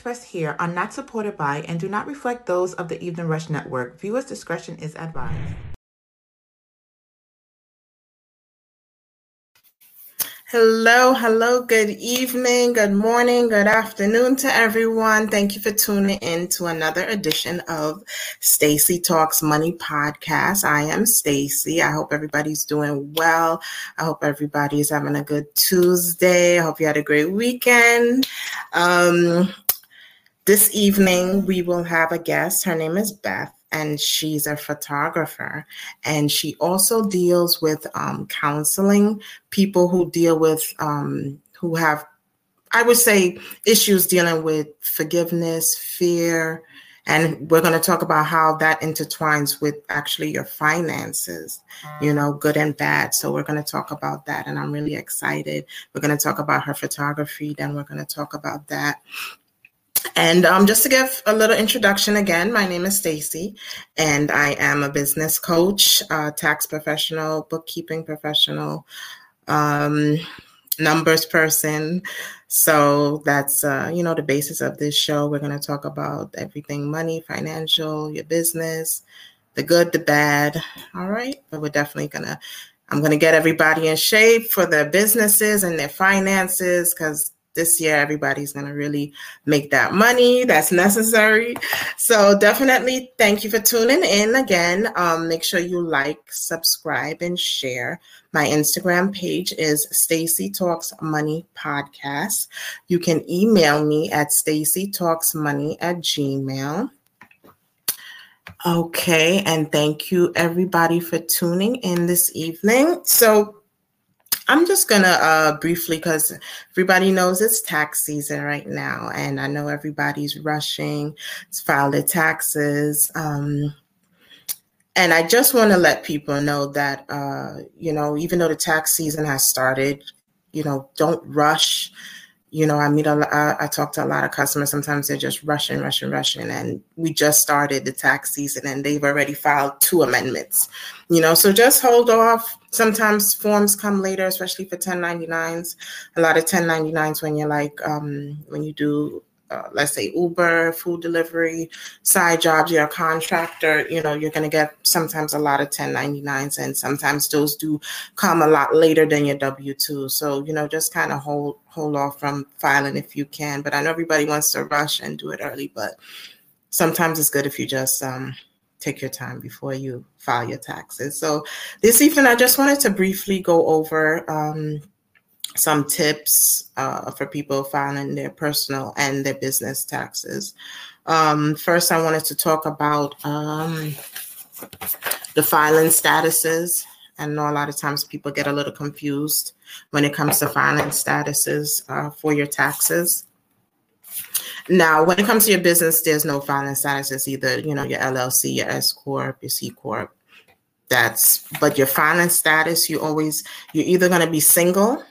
Expressed here are not supported by and do not reflect those of the Evening Rush Network. Viewers' discretion is advised. Hello, hello, good evening, good morning, good afternoon to everyone. Thank you for tuning in to another edition of Stacey Talks Money podcast. I am Stacey. I hope everybody's doing well. I hope everybody's having a good Tuesday. I hope you had a great weekend. Um, this evening, we will have a guest. Her name is Beth and she's a photographer. And she also deals with um, counseling people who deal with um, who have i would say issues dealing with forgiveness fear. And we're going to talk about how that intertwines with actually your finances you know good and bad. So we're going to talk about that and i'm really excited. We're going to talk about her photography then we're going to talk about that and um, just to give a little introduction again, my name is Stacey, and I am a business coach, tax professional, bookkeeping professional, um, numbers person. So that's uh, you know the basis of this show. We're going to talk about everything money, financial, your business, the good, the bad. All right, but we're definitely gonna. I'm gonna get everybody in shape for their businesses and their finances because this year everybody's going to really make that money that's necessary. So definitely thank you for tuning in again. Um, make sure you like subscribe and share. My instagram page is stacey talks money podcast. You can email me at stacey talks money at gmail. Okay and thank you everybody for tuning in this evening. So I'm just gonna uh, briefly, because everybody knows it's tax season right now, and I know everybody's rushing to file their taxes. Um, and I just want to let people know that, uh, you know, even though the tax season has started, you know, don't rush you know, I meet a lot, I, I talk to a lot of customers. Sometimes they're just rushing, rushing, rushing. And we just started the tax season and they've already filed two amendments, you know, so just hold off. Sometimes forms come later, especially for 1099s. A lot of 1099s when you're like, um, when you do uh, let's say Uber, food delivery, side jobs, you're a contractor, you know, you're going to get sometimes a lot of 1099s and sometimes those do come a lot later than your W2. So, you know, just kind of hold hold off from filing if you can. But I know everybody wants to rush and do it early, but sometimes it's good if you just um, take your time before you file your taxes. So this evening, I just wanted to briefly go over um, some tips uh, for people filing their personal and their business taxes. Um, first, I wanted to talk about um, the filing statuses. I know a lot of times people get a little confused when it comes to filing statuses uh, for your taxes. Now, when it comes to your business, there's no filing statuses either. You know, your LLC, your S corp, your C corp. That's but your filing status. You always you're either going to be single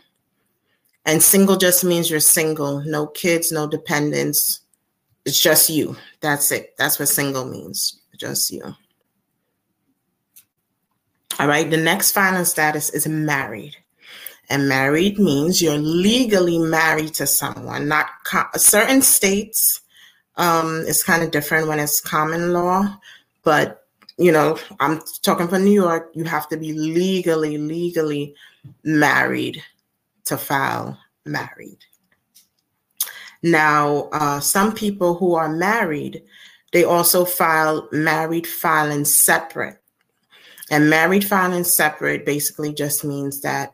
and single just means you're single, no kids, no dependents. It's just you. That's it. That's what single means. Just you. All right. The next filing status is married. And married means you're legally married to someone, not co- certain states. Um, it's kind of different when it's common law, but you know, I'm talking for New York, you have to be legally, legally married to file married. Now, uh, some people who are married, they also file married filing separate. And married filing separate basically just means that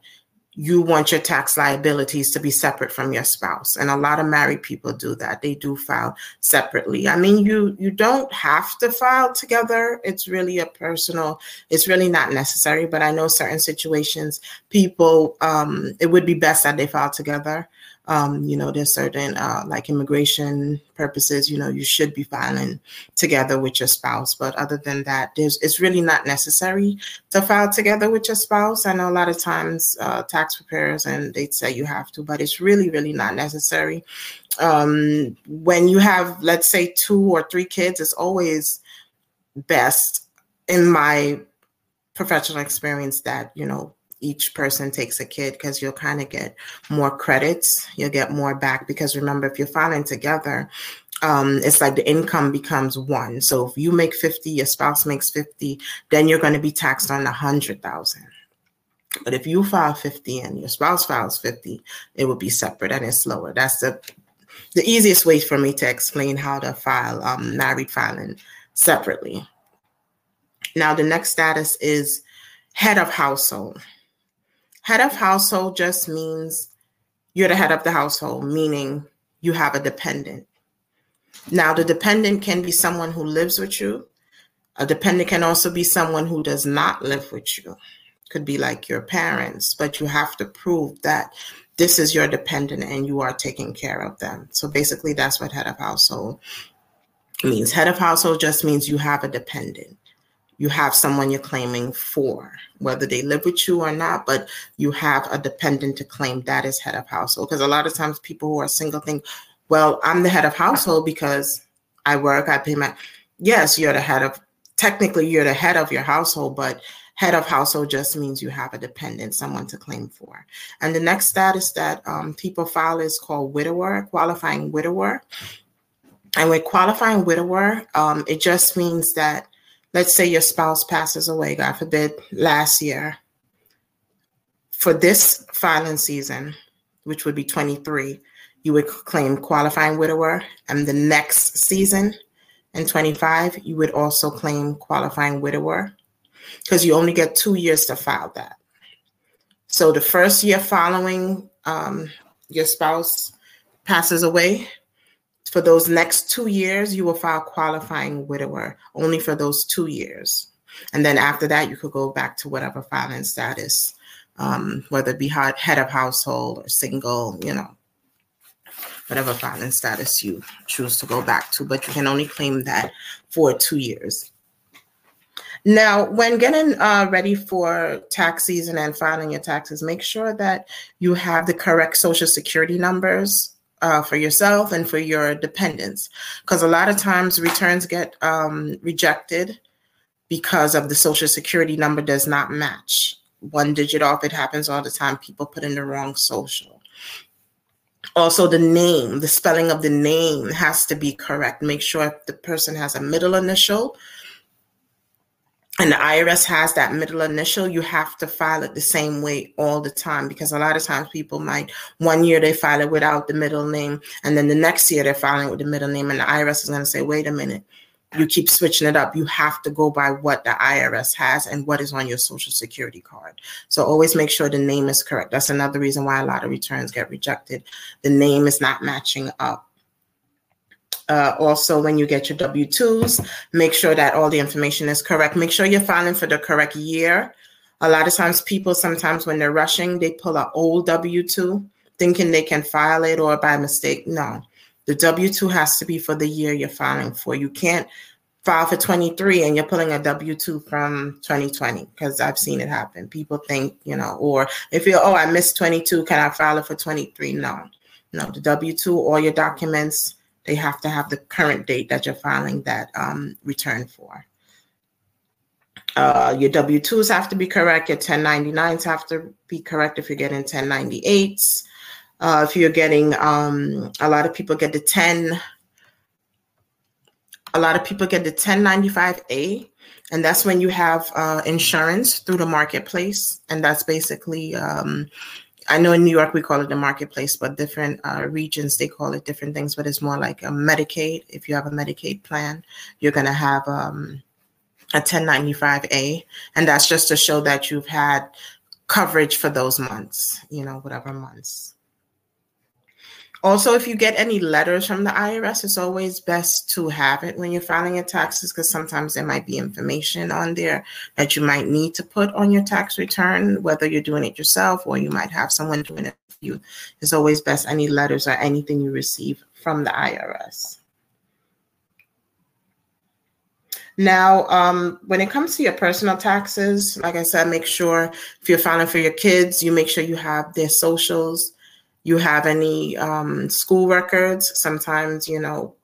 you want your tax liabilities to be separate from your spouse. And a lot of married people do that. They do file separately. I mean you you don't have to file together. It's really a personal it's really not necessary but i know certain situations people um it would be best that they file together um, you know, there's certain uh, like immigration purposes, you know, you should be filing together with your spouse. But other than that, there's it's really not necessary to file together with your spouse. I know a lot of times uh, tax preparers and they'd say you have to, but it's really, really not necessary. Um, when you have, let's say, two or three kids, it's always best in my professional experience that you know each person takes a kid because you'll kind of get more credits. You'll get more back because remember, if you're filing together, um, it's like the income becomes one. So if you make 50, your spouse makes 50, then you're going to be taxed on a hundred thousand. But if you file 50 and your spouse files 50, it would be separate and it's lower. That's the the easiest way for me to explain how to file um, married filing separately. Now, the next status is head of household. Head of household just means you're the head of the household, meaning you have a dependent. Now, the dependent can be someone who lives with you. A dependent can also be someone who does not live with you. Could be like your parents, but you have to prove that this is your dependent and you are taking care of them. So basically, that's what head of household means. Head of household just means you have a dependent. You have someone you're claiming for, whether they live with you or not, but you have a dependent to claim that is head of household. Because a lot of times people who are single think, well, I'm the head of household because I work, I pay my. Yes, you're the head of, technically, you're the head of your household, but head of household just means you have a dependent, someone to claim for. And the next status that um, people file is called widower, qualifying widower. And with qualifying widower, um, it just means that, let's say your spouse passes away, God forbid, last year. For this filing season, which would be 23, you would claim qualifying widower. And the next season, in 25, you would also claim qualifying widower because you only get two years to file that. So the first year following um, your spouse passes away, for those next two years, you will file qualifying widower only for those two years. And then after that, you could go back to whatever filing status, um, whether it be head of household or single, you know, whatever filing status you choose to go back to. But you can only claim that for two years. Now, when getting uh, ready for tax season and filing your taxes, make sure that you have the correct social security numbers uh, for yourself and for your dependents. Because a lot of times returns get um, rejected because of the social security number does not match. One digit off, it happens all the time. People put in the wrong social. Also, the name, the spelling of the name has to be correct. Make sure the person has a middle initial and the IRS has that middle initial, you have to file it the same way all the time because a lot of times people might one year they file it without the middle name, and then the next year they're filing with the middle name, and the IRS is going to say, "Wait a minute, you keep switching it up. You have to go by what the IRS has and what is on your social security card. So always make sure the name is correct. That's another reason why a lot of returns get rejected. The name is not matching up uh, also, when you get your W 2s, make sure that all the information is correct. Make sure you're filing for the correct year. A lot of times, people sometimes when they're rushing, they pull an old W 2 thinking they can file it or by mistake. No, the W 2 has to be for the year you're filing for. You can't file for 23 and you're pulling a W 2 from 2020 because I've seen it happen. People think, you know, or if you're, oh, I missed 22, can I file it for 23? No, no, the W 2, all your documents they have to have the current date that you're filing that um, return for. Uh, your W 2s have to be correct. Your 1099s have to be correct if you're getting 1098s. Uh, if you're getting, um, a lot of people get the 10, a lot of people get the 1095A, and that's when you have uh, insurance through the marketplace. And that's basically um, I know in New York we call it the marketplace, but different uh, regions they call it different things. But it's more like a Medicaid. If you have a Medicaid plan, you're gonna have um, a 1095A, and that's just to show that you've had coverage for those months. You know, whatever months. Also, if you get any letters from the IRS, it's always best to have it when you're filing your taxes because sometimes there might be information on there that you might need to put on your tax return, whether you're doing it yourself or you might have someone doing it for you. It's always best any letters or anything you receive from the IRS. Now, um, when it comes to your personal taxes, like I said, make sure if you're filing for your kids, you make sure you have their socials you have any um, school records. Sometimes, you know,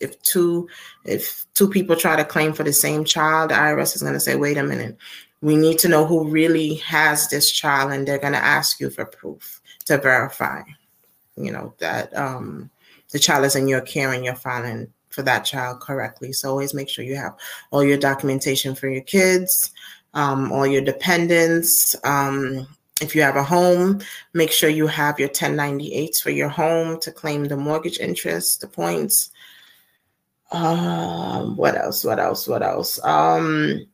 if two if two people try to claim for the same child, the IRS is going to say, "Wait a minute, we need to know who really has this child, and they're going to ask you for proof to verify, you know, that um, the child is in your care and you're filing for that child correctly. So always make sure you have all your documentation for your kids, um, all your dependents. Um, if you have a home, make sure you have your 1098s for your home to claim the mortgage interest, the points. Um, what else? What else? What else? Um,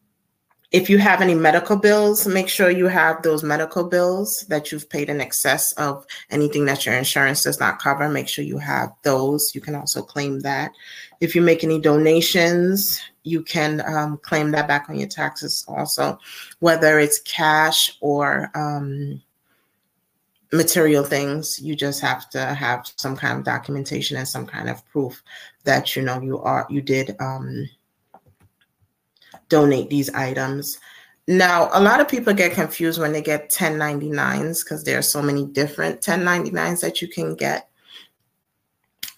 if you have any medical bills, make sure you have those medical bills that you've paid in excess of anything that your insurance does not cover. Make sure you have those. You can also claim that. If you make any donations, you can um, claim that back on your taxes also, whether it's cash or um, material things. You just have to have some kind of documentation and some kind of proof that you know you are you did. Um, donate these items. Now, a lot of people get confused when they get 1099s because there are so many different 1099s that you can get.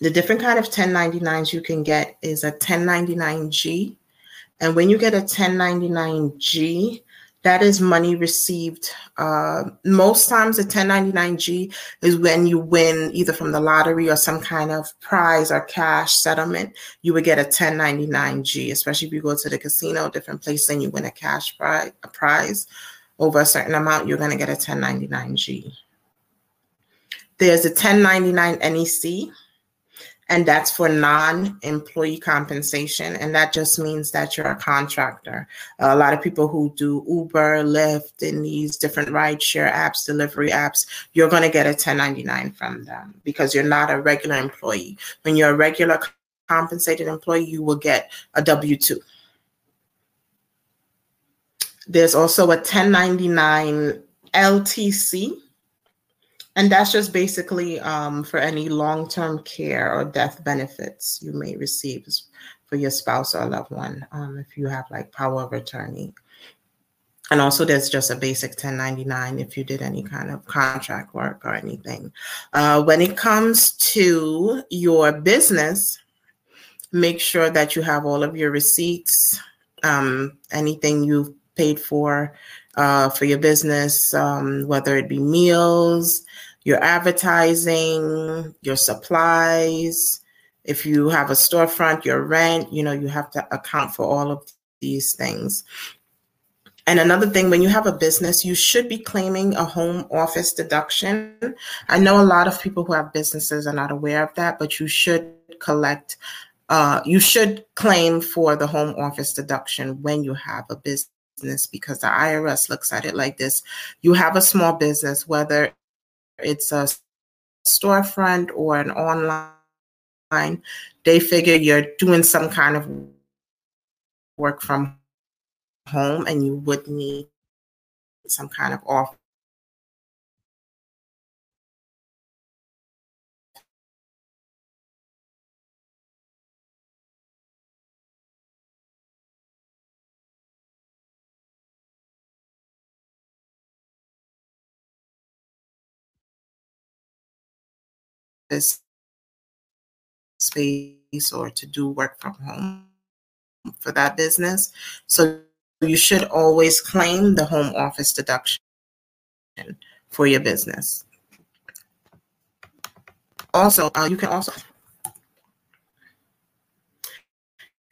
The different kind of 1099s you can get is a 1099G. And when you get a 1099G, that is money received. Uh, most times, a 1099G is when you win either from the lottery or some kind of prize or cash settlement. You would get a 1099G, especially if you go to the casino, different place, and you win a cash prize, a prize over a certain amount, you're going to get a 1099G. There's a 1099 NEC and that's for non-employee compensation. And that just means that you're a contractor. A lot of people who do uber lyft and these different rideshare apps delivery apps you're going to get a 1099 from them because you're not a regular employee. When you're a regular compensated employee you will get a w2 there's also a 1099 ltc and that's just basically um, for any long term care or death benefits you may receive for your spouse or loved one um, if you have like power of attorney. And also, there's just a basic 1099 if you did any kind of contract work or anything. Uh, when it comes to your business, make sure that you have all of your receipts, um, anything you've paid for uh, for your business, um, whether it be meals, your advertising, your supplies. If you have a storefront, your rent, you know, you have to account for all of these things. And another thing, when you have a business, you should be claiming a home office deduction. I know a lot of people who have businesses are not aware of that, but you should collect, uh, you should claim for the home office deduction when you have a business because the IRS looks at it like this. You have a small business, whether it's a storefront or an online, they figure you're doing some kind of work from home and you would need some kind of off this space or to do work from home for that business. So you should always claim the home office deduction for your business. Also, uh, you can also,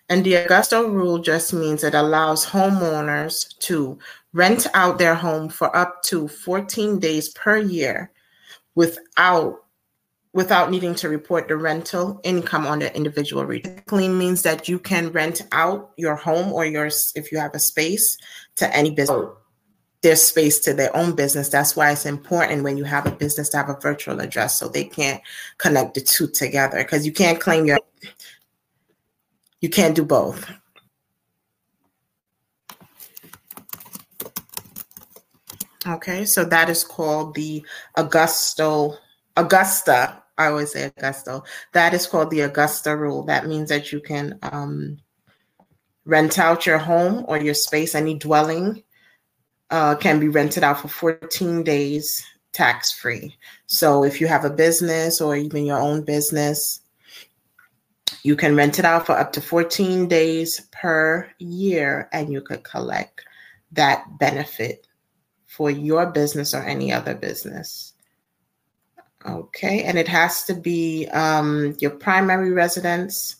and the Augusta rule just means it allows homeowners to rent out their home for up to 14 days per year without without needing to report the rental income on the individual. Clean means that you can rent out your home or your if you have a space to any business. Oh. Their space to their own business. That's why it's important when you have a business to have a virtual address so they can't connect the two together because you can't claim your you can't do both. Okay, so that is called the Augusto Augusta I always say Augusto. That is called the Augusta rule. That means that you can um, rent out your home or your space, any dwelling uh, can be rented out for 14 days tax free. So if you have a business or even your own business, you can rent it out for up to 14 days per year and you could collect that benefit for your business or any other business. Okay, and it has to be um, your primary residence,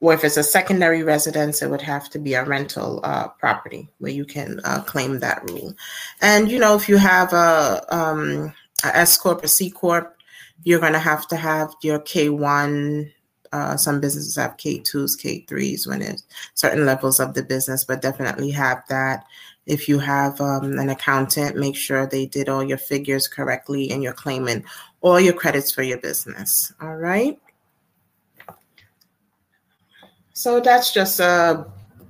or if it's a secondary residence, it would have to be a rental uh, property where you can uh, claim that rule. And you know, if you have a, um, a S corp or C corp, you're going to have to have your K1. Uh, some businesses have K2s, K3s when it's certain levels of the business, but definitely have that. If you have um, an accountant, make sure they did all your figures correctly and you're claiming all your credits for your business. All right. So that's just a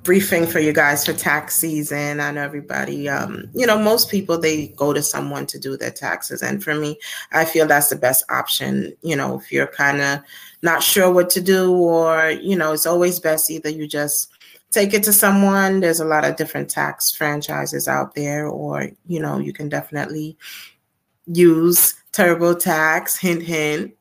briefing for you guys for tax season. I know everybody, um, you know, most people they go to someone to do their taxes, and for me, I feel that's the best option. You know, if you're kind of not sure what to do, or you know, it's always best either you just take it to someone. There's a lot of different tax franchises out there, or you know, you can definitely use TurboTax. Hint, hint.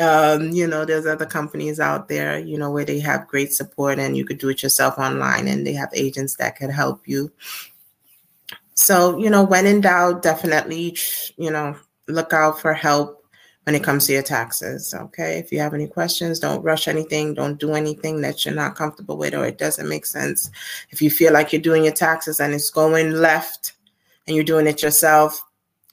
Um, you know, there's other companies out there, you know, where they have great support and you could do it yourself online and they have agents that could help you. So, you know, when in doubt, definitely, you know, look out for help when it comes to your taxes. Okay. If you have any questions, don't rush anything. Don't do anything that you're not comfortable with or it doesn't make sense. If you feel like you're doing your taxes and it's going left and you're doing it yourself,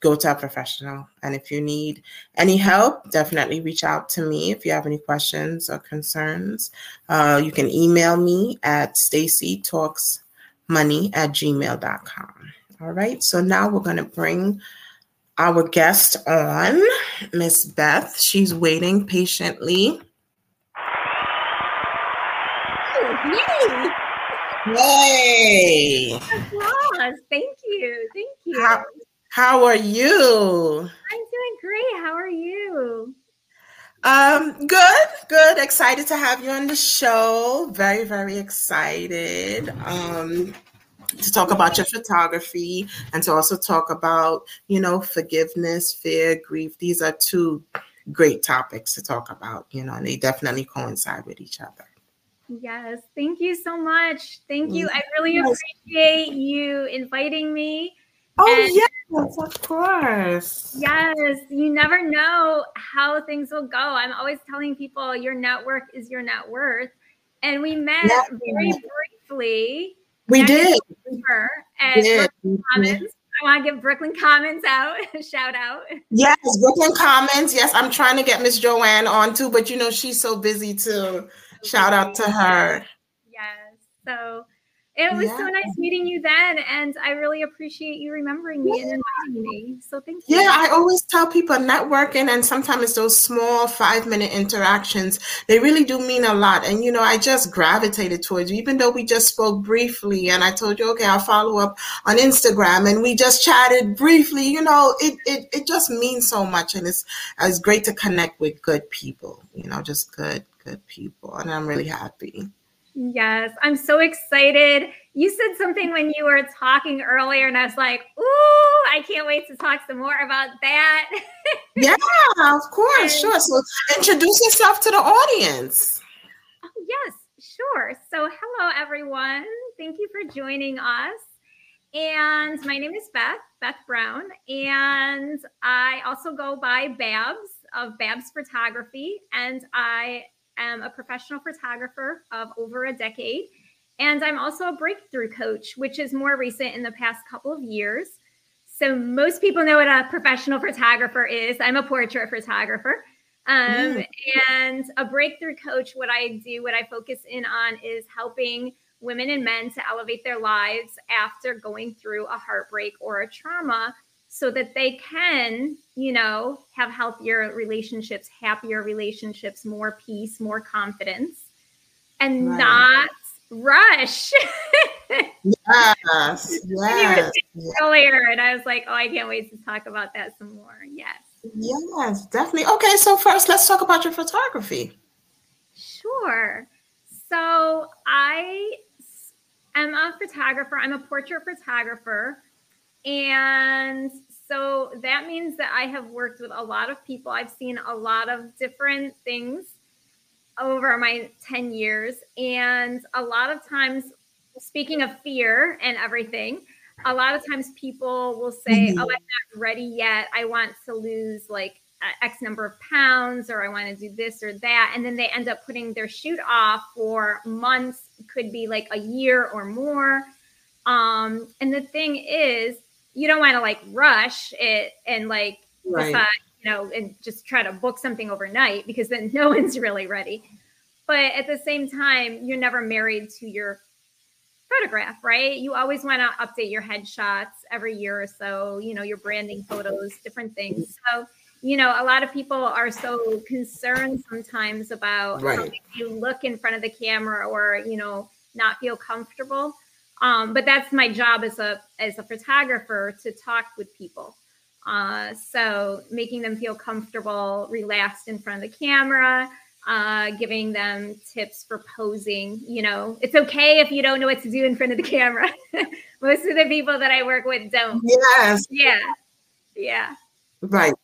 go to a professional. And if you need any help, definitely reach out to me if you have any questions or concerns. Uh, you can email me at staceytalksmoney at gmail.com. All right, so now we're going to bring our guest on, Miss Beth. She's waiting patiently. Yay! Yay! Applause. Thank you. Thank you. How, how are you? I'm doing great. How are you? Um, good, good. Excited to have you on the show. Very, very excited. Um, to talk about your photography and to also talk about, you know, forgiveness, fear, grief. These are two great topics to talk about, you know, and they definitely coincide with each other. Yes, thank you so much. Thank you. I really mm-hmm. appreciate you inviting me. Oh, and yes, of course. Yes, you never know how things will go. I'm always telling people your network is your net worth. And we met very briefly. We did. Her at did. Commons. I want to give Brooklyn Commons out. Shout out. Yes, Brooklyn Commons. Yes, I'm trying to get Miss Joanne on too, but you know she's so busy too. Shout out to her. Yes. So it was yeah. so nice meeting you then, and I really appreciate you remembering me yeah. and inviting me. So thank you. Yeah, I always tell people networking, and sometimes those small five minute interactions. They really do mean a lot. And you know, I just gravitated towards you, even though we just spoke briefly, and I told you, okay, I'll follow up on Instagram, and we just chatted briefly. You know, it it it just means so much, and it's it's great to connect with good people. You know, just good good people, and I'm really happy. Yes, I'm so excited. You said something when you were talking earlier, and I was like, "Ooh, I can't wait to talk some more about that." yeah, of course, sure. So, introduce yourself to the audience. Oh, yes, sure. So, hello, everyone. Thank you for joining us. And my name is Beth, Beth Brown, and I also go by Babs of Babs Photography, and I am a professional photographer of over a decade. And I'm also a breakthrough coach, which is more recent in the past couple of years. So most people know what a professional photographer is. I'm a portrait photographer. Um, mm. And a breakthrough coach, what I do, what I focus in on is helping women and men to elevate their lives after going through a heartbreak or a trauma so that they can, you know, have healthier relationships, happier relationships, more peace, more confidence, and right. not rush. yes. yes. Earlier, and I was like, oh, I can't wait to talk about that some more. Yes. Yes, definitely. Okay, so first, let's talk about your photography. Sure. So I am a photographer. I'm a portrait photographer. And so that means that I have worked with a lot of people. I've seen a lot of different things over my 10 years. And a lot of times, speaking of fear and everything, a lot of times people will say, Mhm. "Oh, I'm not ready yet. I want to lose like X number of pounds, or I want to do this or that," and then they end up putting their shoot off for months, could be like a year or more. Um, and the thing is, you don't want to like rush it and like Right. decide, you know, and just try to book something overnight because then no one's really ready. But at the same time, you're never married to your photograph, right? You always want to update your headshots every year or so, you know, your branding photos, different things. Mm-hmm. So, you know, a lot of people are so concerned sometimes about how you look in front of the camera or, you know, not feel comfortable. Um, but that's my job as a as a photographer to talk with people. Uh, so making them feel comfortable, relaxed in front of the camera, uh, giving them tips for posing. You know, it's okay if you don't know what to do in front of the camera. Most of the people that I work with don't. Yes. Yeah. Yeah. Right.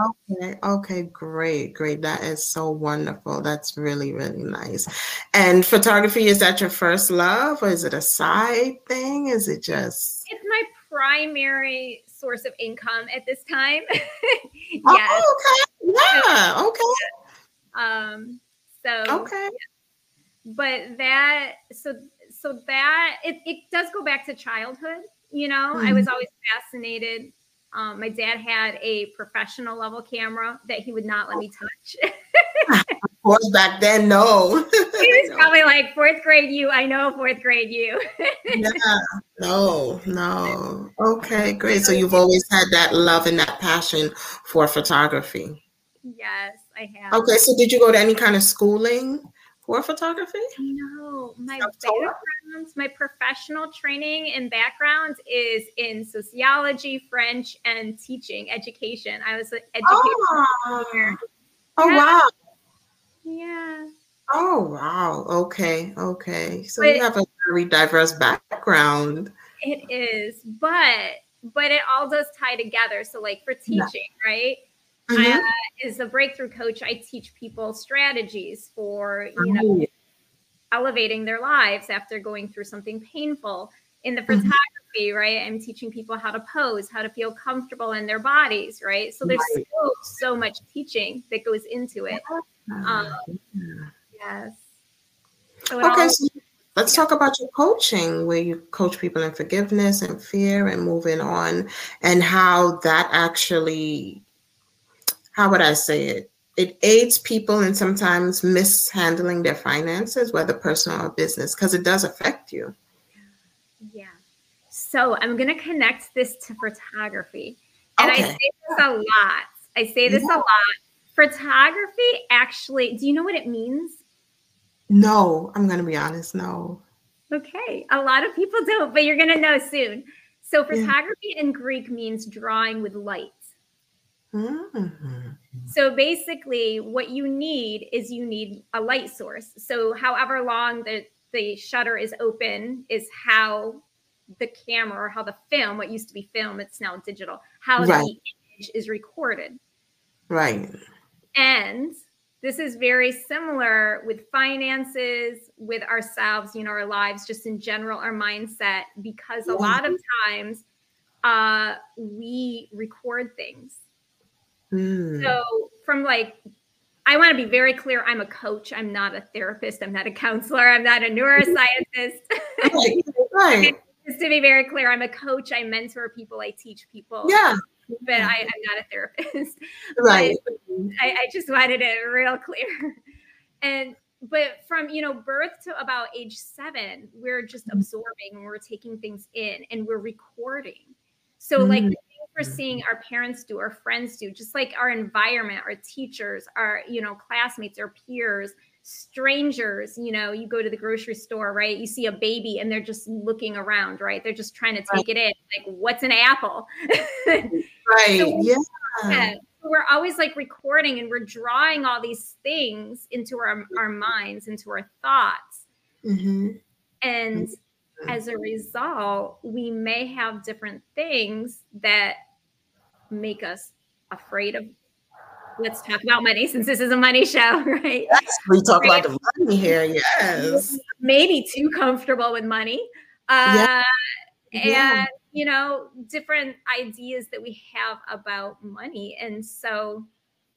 Okay. Okay. Great. Great. That is so wonderful. That's really, really nice. And photography, is that your first love or is it a side thing? Is it just? It's my primary source of income at this time. yes. Oh, okay. Yeah. Okay. Um, so Okay. but that so so that it, it does go back to childhood you know i Mm-hmm. was always fascinated um, my dad had a professional level camera that he would not let me touch Of course, back then, no. he was probably like fourth grade you i know fourth grade you yeah. No, no. Okay, great. So you've always had that love and that passion for photography. yes i have Okay, so did you go to any kind of schooling for photography? no my Self-taught? Background my professional training and background is in sociology french and teaching education i was an educator Oh, oh Yeah. wow. yeah Oh wow. Okay. Okay. So But- you have a very diverse background. It is, but but it all does tie together. So like for Yeah. teaching, right? Mhm. I, as a breakthrough coach, I teach people strategies for you know Oh, elevating their lives after going through something painful. In the Mhm. photography, right? I'm teaching people how to pose, how to feel comfortable in their bodies, right? So there's Right. so so much teaching that goes into it. Um, Yes. So Okay, all- so let's talk about your coaching, where you coach people in forgiveness and fear and moving on, and how that actually, how would I say it? It aids people in sometimes mishandling their finances, whether personal or business, because it does affect you. Yeah. So I'm going to connect this to photography. And I say this a lot. I say this a lot. Photography actually, do you know what it means? No, I'm going to be honest, no. Okay. A lot of people don't, but you're going to know soon. So Yeah. photography in Greek means drawing with light. Mhm. So basically, what you need is you need a light source. So however long the the shutter is open is how the camera or how the film, what used to be film, it's now digital, how Right. the image is recorded. Right. And this is very similar with finances, with ourselves, you know, our lives, just in general, our mindset, because a lot of times uh, we record things. Mm. So, from like, I want to be very clear I'm a coach. I'm not a therapist. I'm not a counselor. I'm not a neuroscientist. Right. Right. Just to be very clear, I'm a coach. I mentor people. I teach people. Yeah. But I, I'm not a therapist. Right. I, I just wanted it real clear. And but from you know birth to about age seven, we're just Mm-hmm. absorbing and we're taking things in and we're recording. So like Mm. things we're seeing our parents do, our friends do, just like our environment, our teachers, our you know classmates, our peers, strangers. You know, you go to the grocery store, right? You see a baby and they're just looking around, right? They're just trying to take it in. Like, what's an apple? Right. So- yeah. We're always like recording and we're drawing all these things into our, our minds, into our thoughts. hmm And as a result, we may have different things that make us afraid of. Let's talk about money since this is a money show, right? Yes, we talk about the money here. Yes. Maybe too comfortable with money. Uh, yeah. and you know different ideas that we have about money and so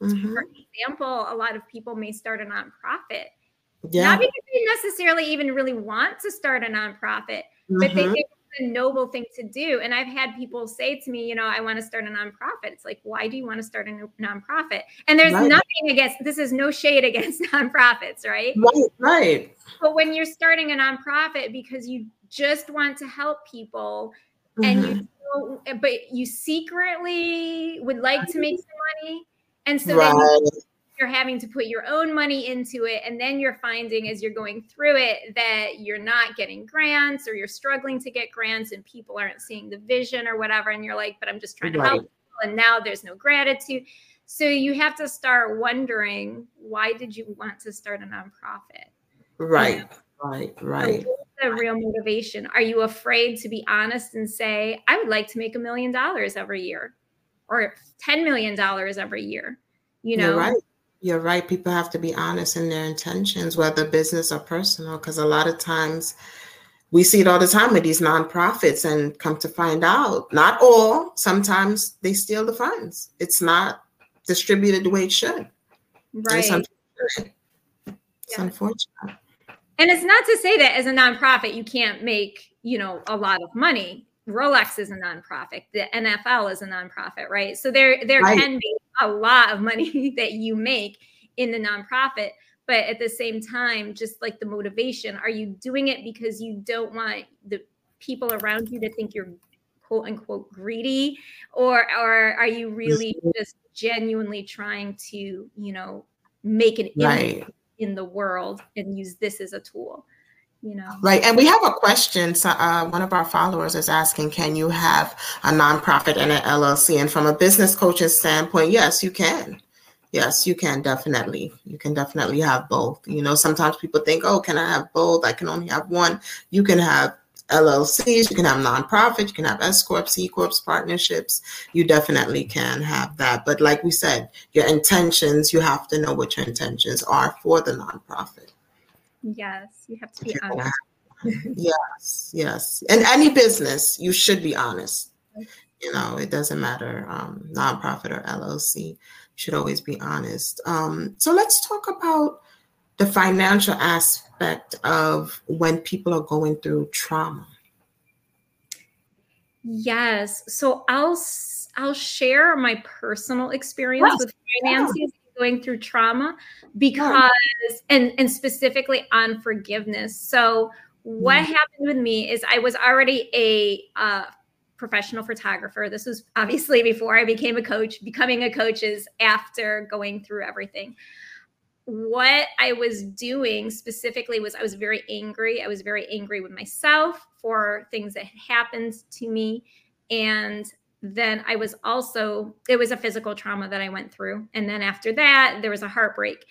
mm-hmm. for example a lot of people may start a nonprofit yeah. not because they necessarily even really want to start a nonprofit mm-hmm. but they mm-hmm. A noble thing to do. And I've had people say to me, you know, I want to start a nonprofit. It's like, why do you want to start a nonprofit? And there's right. nothing against this is no shade against nonprofits, right? Right, right. But when you're starting a nonprofit because you just want to help people mm-hmm. and you mm-hmm. but you secretly would like to make some money. And so right. then you're having to put your own money into it and then you're finding as you're going through it that you're not getting grants or you're struggling to get grants and people aren't seeing the vision or whatever and you're like but i'm just trying to help and now there's no gratitude. So you have to start wondering why did you want to start a nonprofit? Right you know? right. right the real motivation? Are you afraid to be honest and say i would like to make a million dollars every year or 10 million dollars every year you know? right you're right. People have to be honest in their intentions, whether business or personal, because a lot of times we see it all the time with these nonprofits and come to find out, not all, sometimes they steal the funds. It's not distributed the way it should. Right. It's yeah. unfortunate. And it's not to say that as a nonprofit, you can't make, you know, a lot of money. Rolex is a nonprofit. The NFL is a nonprofit, right? So there there right. can be a lot of money that you make in the nonprofit, but at the same time, just like the motivation, are you doing it because you don't want the people around you to think you're quote unquote greedy, or or are you really just genuinely trying to you know make an right. impact in the world and use this as a tool? You know. Right and we have a question so uh, one of our followers is asking can you have a nonprofit and an llc and from a business coaching standpoint yes you can. Yes you can definitely. You can definitely have both. You know sometimes people think oh can i have both? I can only have one. You can have llcs you can have nonprofits you can have s corps c corps partnerships. You definitely can have that. But like we said your intentions you have to know what your intentions are for the nonprofit Yes, you have to be honest. yes, yes. In any business, you should be honest. You know, it doesn't matter, um, nonprofit or LLC. You should always be honest. Um, so let's talk about the financial aspect of when people are going through trauma. Yes. So I'll I'll share my personal experience with finances going through trauma because and and specifically on forgiveness. So what mm-hmm. happened with me is i was already a uh, professional photographer. This was obviously before i became a coach becoming a coach is after going through everything. What i was doing specifically was i was very angry. I was very angry with myself for things that had happened to me. And then I was also, it was a physical trauma that I went through. And then after that, there was a heartbreak,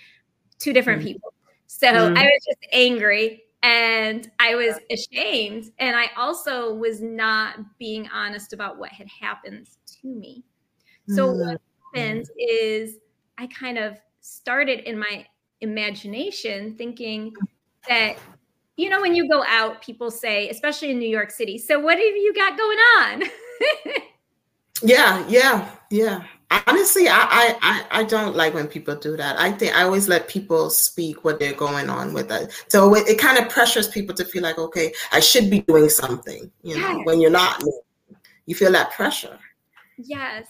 two different mm people. So mm I was just angry and I was ashamed. And I also was not being honest about what had happened to me. So mm what happened is I kind of started in my imagination thinking that you know when you go out people say especially in new york city so what have you got going on Yeah, yeah, yeah. Honestly, I, I I don't like when people do that. I think I always let people speak what they're going on with it. So it, it kind of pressures people to feel like, okay, I should be doing something. You know, yes. when you're not, you feel that pressure. Yes,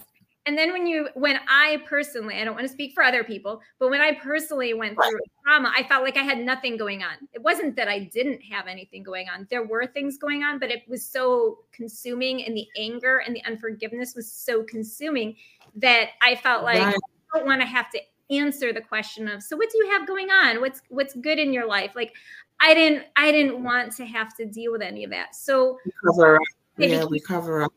and then when you when i personally i don't want to speak for other people but when i personally went through trauma i felt like i had nothing going on. It wasn't that i didn't have anything going on. There were things going on but it was so consuming and the anger and the unforgiveness was so consuming that i felt like right. i don't want to have to answer the question of so what do you have going on? What's what's good in your life? Like i didn't i didn't want to have to deal with any of that. So we cover up. yeah we cover up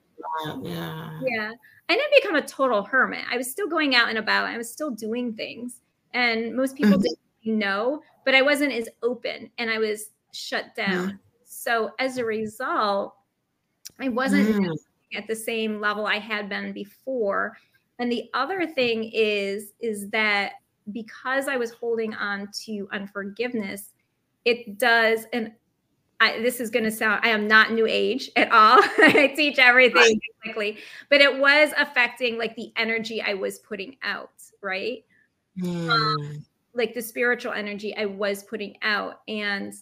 yeah. Yeah I didn't become a total hermit. I was still going out and about. I was still doing things. And most people mm-hmm. didn't know, but I wasn't as open and I was shut down. So as a result, I wasn't mm-hmm. at the same level I had been before. And the other thing is, is that because I was holding on to unforgiveness, it does, and I, this is going to sound i am not new age at all i teach everything quickly but it was affecting like the energy i was putting out right mm. um, like the spiritual energy i was putting out and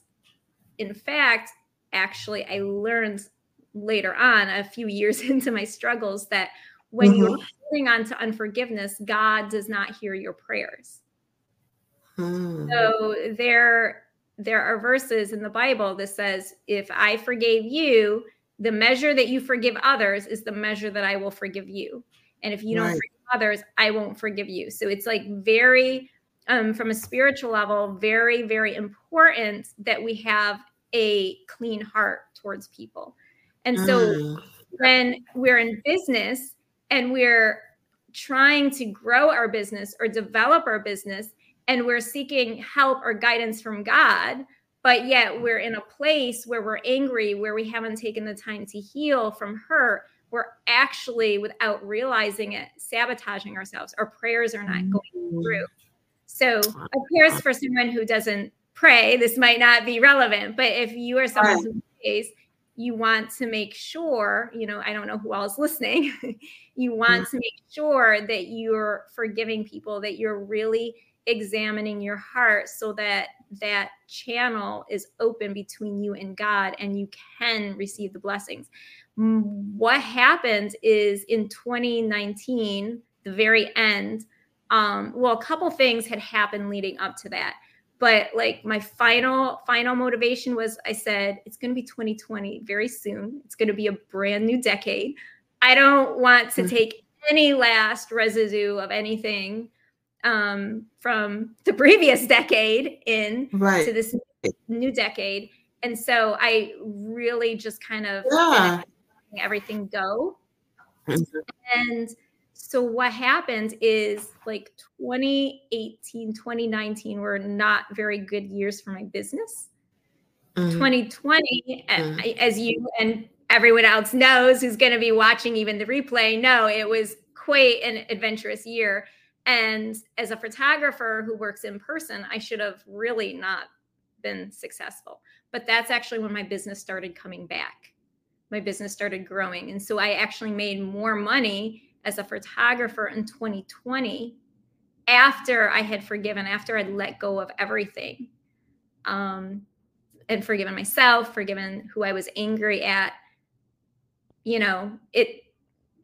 in fact actually i learned later on a few years into my struggles that when mm-hmm. you're holding on to unforgiveness god does not hear your prayers mm. so there there are verses in the Bible that says, if I forgave you, the measure that you forgive others is the measure that I will forgive you. And if you don't forgive others, I won't forgive you. So it's like very, um, from a spiritual level, very, very important that we have a clean heart towards people. And so mm. when we're in business and we're trying to grow our business or develop our business, and we're seeking help or guidance from God, but yet we're in a place where we're angry, where we haven't taken the time to heal from hurt, we're actually, without realizing it, sabotaging ourselves. Our prayers are not going mm. through. So, of course, for someone who doesn't pray, this might not be relevant. But if you are someone who prays, you want to make sure, you know, I don't know who all is listening, you want to make sure that you're forgiving people, that you're really examining your heart so that that channel is open between you and God and you can receive the blessings. What happened is in 2019, the very end, um, well, a couple things had happened leading up to that. But like my final final motivation was I said it's going to be 2020 very soon. It's going to be a brand new decade. I don't want to mm-hmm. take any last residue of anything um, from the previous decade in right. to this new decade. And so I really just kind of yeah. everything go. Mm-hmm. And so what happened is like 2018, 2019 were not very good years for my business. Mm-hmm. 2020, mm-hmm. as you and everyone else knows who's going to be watching even the replay, no, it was quite an adventurous year. And as a photographer who works in person, I should have really not been successful. But that's actually when my business started coming back. My business started growing. And so I actually made more money as a photographer in 2020 after I had forgiven, after I'd let go of everything um, and forgiven myself, forgiven who I was angry at. You know, it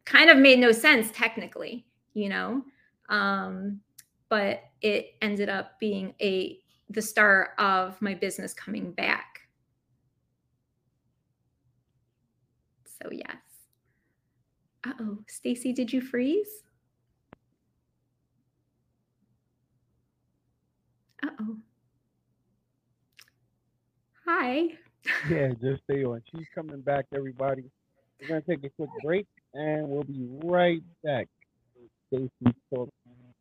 kind of made no sense technically, you know um, but it ended up being a the start of my business coming back. So yes. Uh-oh, Stacey, did you freeze? Uh-oh. Hi. Yeah, just stay on. She's coming back, everybody. We're gonna take a quick break and we'll be right back. Stacey Talk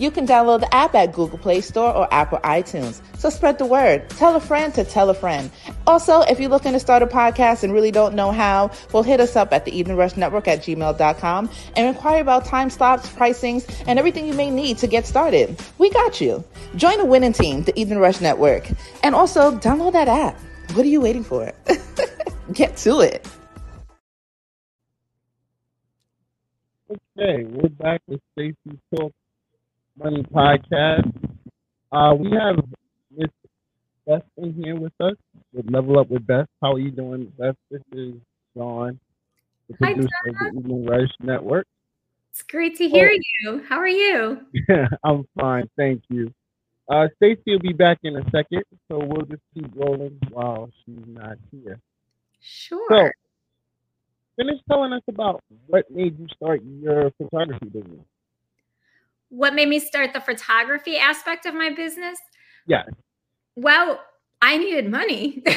You can download the app at Google Play Store or Apple iTunes. So spread the word. Tell a friend to tell a friend. Also, if you're looking to start a podcast and really don't know how, well, hit us up at the Evening Rush Network at gmail.com and inquire about time slots, pricings, and everything you may need to get started. We got you. Join the winning team, the Evening Rush Network. And also, download that app. What are you waiting for? get to it. Okay, we're back with Stacey Talk Money Podcast. Uh, we have Miss Beth in here with us with Level Up with Beth. How are you doing, Beth? This is Don, the Hi, producer of the Evening Rush Network. It's great to hear oh. you. How are you? I'm fine, thank you. Uh, Stacey will be back in a second, so we'll just keep rolling while she's not here. Sure. So, finish telling us about what made you start your photography business what made me start the photography aspect of my business? Yeah. Well, I needed money.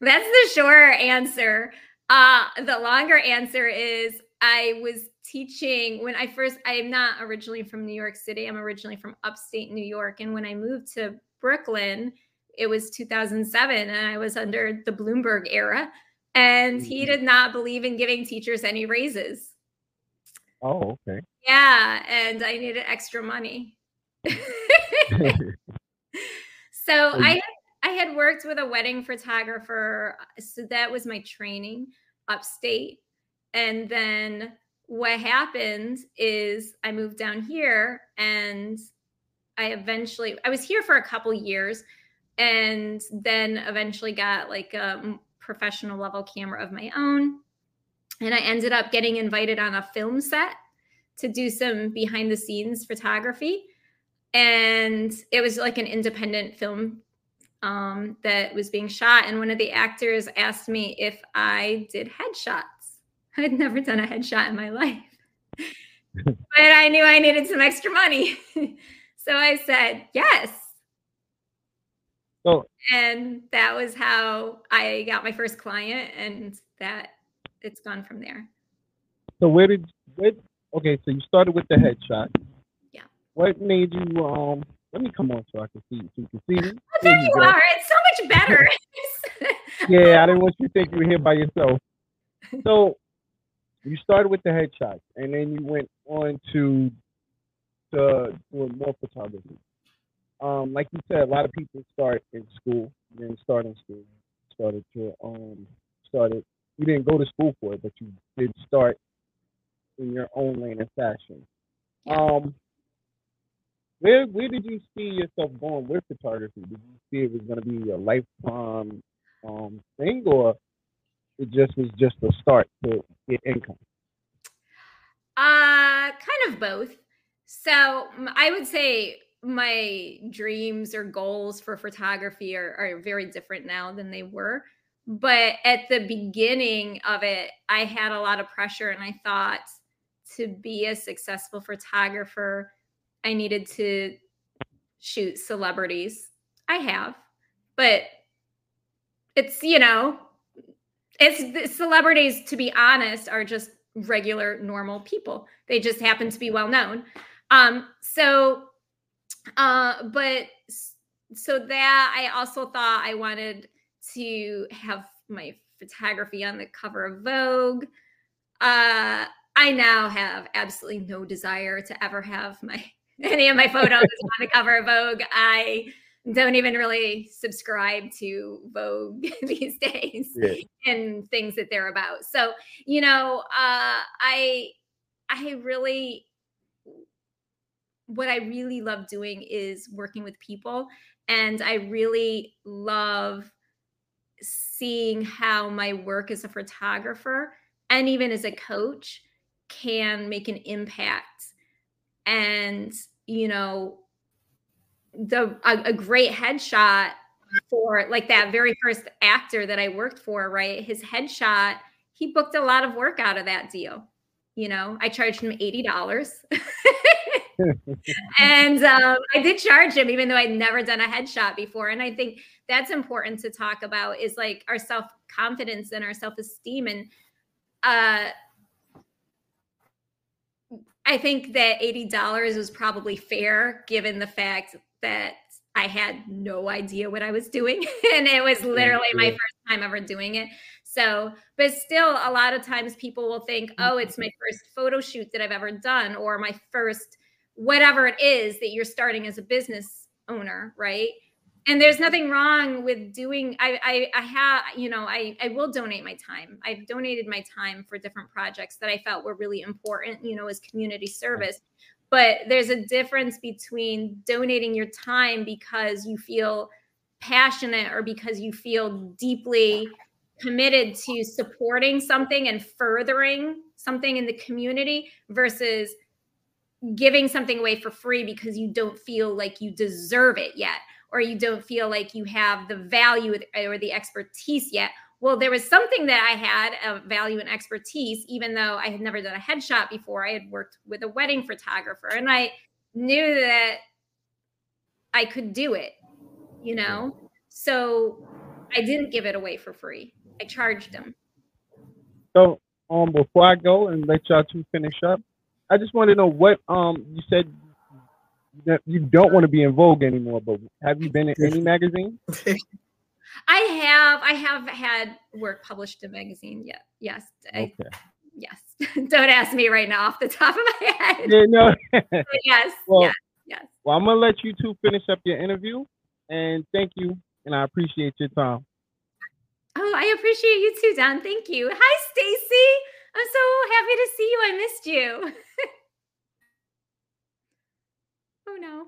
That's the short answer. Uh, the longer answer is I was teaching when I first, I am not originally from New York City. I'm originally from upstate New York. And when I moved to Brooklyn, it was 2007 and I was under the Bloomberg era, and he mm-hmm. did not believe in giving teachers any raises. Oh, okay. Yeah, and I needed extra money. so I I had worked with a wedding photographer, uh, so that was my training upstate. And then what happened is I moved down here and I eventually I was here for a couple years and then eventually got like a professional level camera of my own and I ended up getting invited on a film set to do some behind the scenes photography and it was like an independent film um, that was being shot and one of the actors asked me if I did headshots I'd never done a headshot in my life. but I knew I needed some extra money. so I said, yes. Oh. And that was how I got my first client and that it's gone from there. So where did what okay, so you started with the headshot. Yeah. What made you um let me come on so I can see you. So you can see me. Oh, there, there you, are. It's so much better. yeah, I didn't want you to think you were here by yourself. So you started with the headshots and then you went on to to doing more photography. Um, like you said, a lot of people start in school, then start in school, started to um started you didn't go to school for it, but you did start in your own lane of fashion. Um where where did you see yourself going with photography? Did you see it was gonna be a lifetime um thing or it just was just a start to get income? Uh, kind of both. So I would say my dreams or goals for photography are, are very different now than they were. But at the beginning of it, I had a lot of pressure, and I thought to be a successful photographer, I needed to shoot celebrities. I have, but it's, you know, it's celebrities to be honest are just regular normal people. They just happen to be well known um so uh but so that i also thought i wanted to have my photography on the cover of vogue uh i now have absolutely no desire to ever have my any of my photos on the cover of vogue i don't even really subscribe to Vogue these days yeah. and things that they're about. So, you know, uh, I I really what I really love doing is working with people and I really love seeing how my work as a photographer and even as a coach can make an impact and you know the a, a great headshot for like that very first actor that I worked for, right? His headshot, he booked a lot of work out of that deal. You know, I charged him $80. and um, I did charge him, even though I'd never done a headshot before. And I think that's important to talk about is like our self confidence and our self esteem. And uh, I think that $80 was probably fair given the fact that I had no idea what I was doing. and it was literally my first time ever doing it. So, but still, a lot of times people will think, oh, it's my first photo shoot that I've ever done, or my first whatever it is that you're starting as a business owner, right? And there's nothing wrong with doing. I I, I have you know I I will donate my time. I've donated my time for different projects that I felt were really important. You know, as community service but there's a difference between donating your time because you feel passionate or because you feel deeply committed to supporting something and furthering something in the community versus giving something away for free because you don't feel like you deserve it yet or you don't feel like you have the value or the expertise yet well, there was something that I had of value and expertise, even though I had never done a headshot before. I had worked with a wedding photographer and I knew that I could do it, you know? So I didn't give it away for free. I charged them. So um before I go and let y'all two finish up, I just want to know what um you said you don't want to be in Vogue anymore, but have you been in any magazine? I have. I have had work published in magazine. Yeah. Yes. Okay. I, yes. don't ask me right now off the top of my head. Yeah, no. yes. Well, yes. Yes. Well, I'm gonna let you two finish up your interview, and thank you, and I appreciate your time. Oh, I appreciate you too, Don. Thank you. Hi, Stacey. I'm so happy to see you. I missed you. Oh no.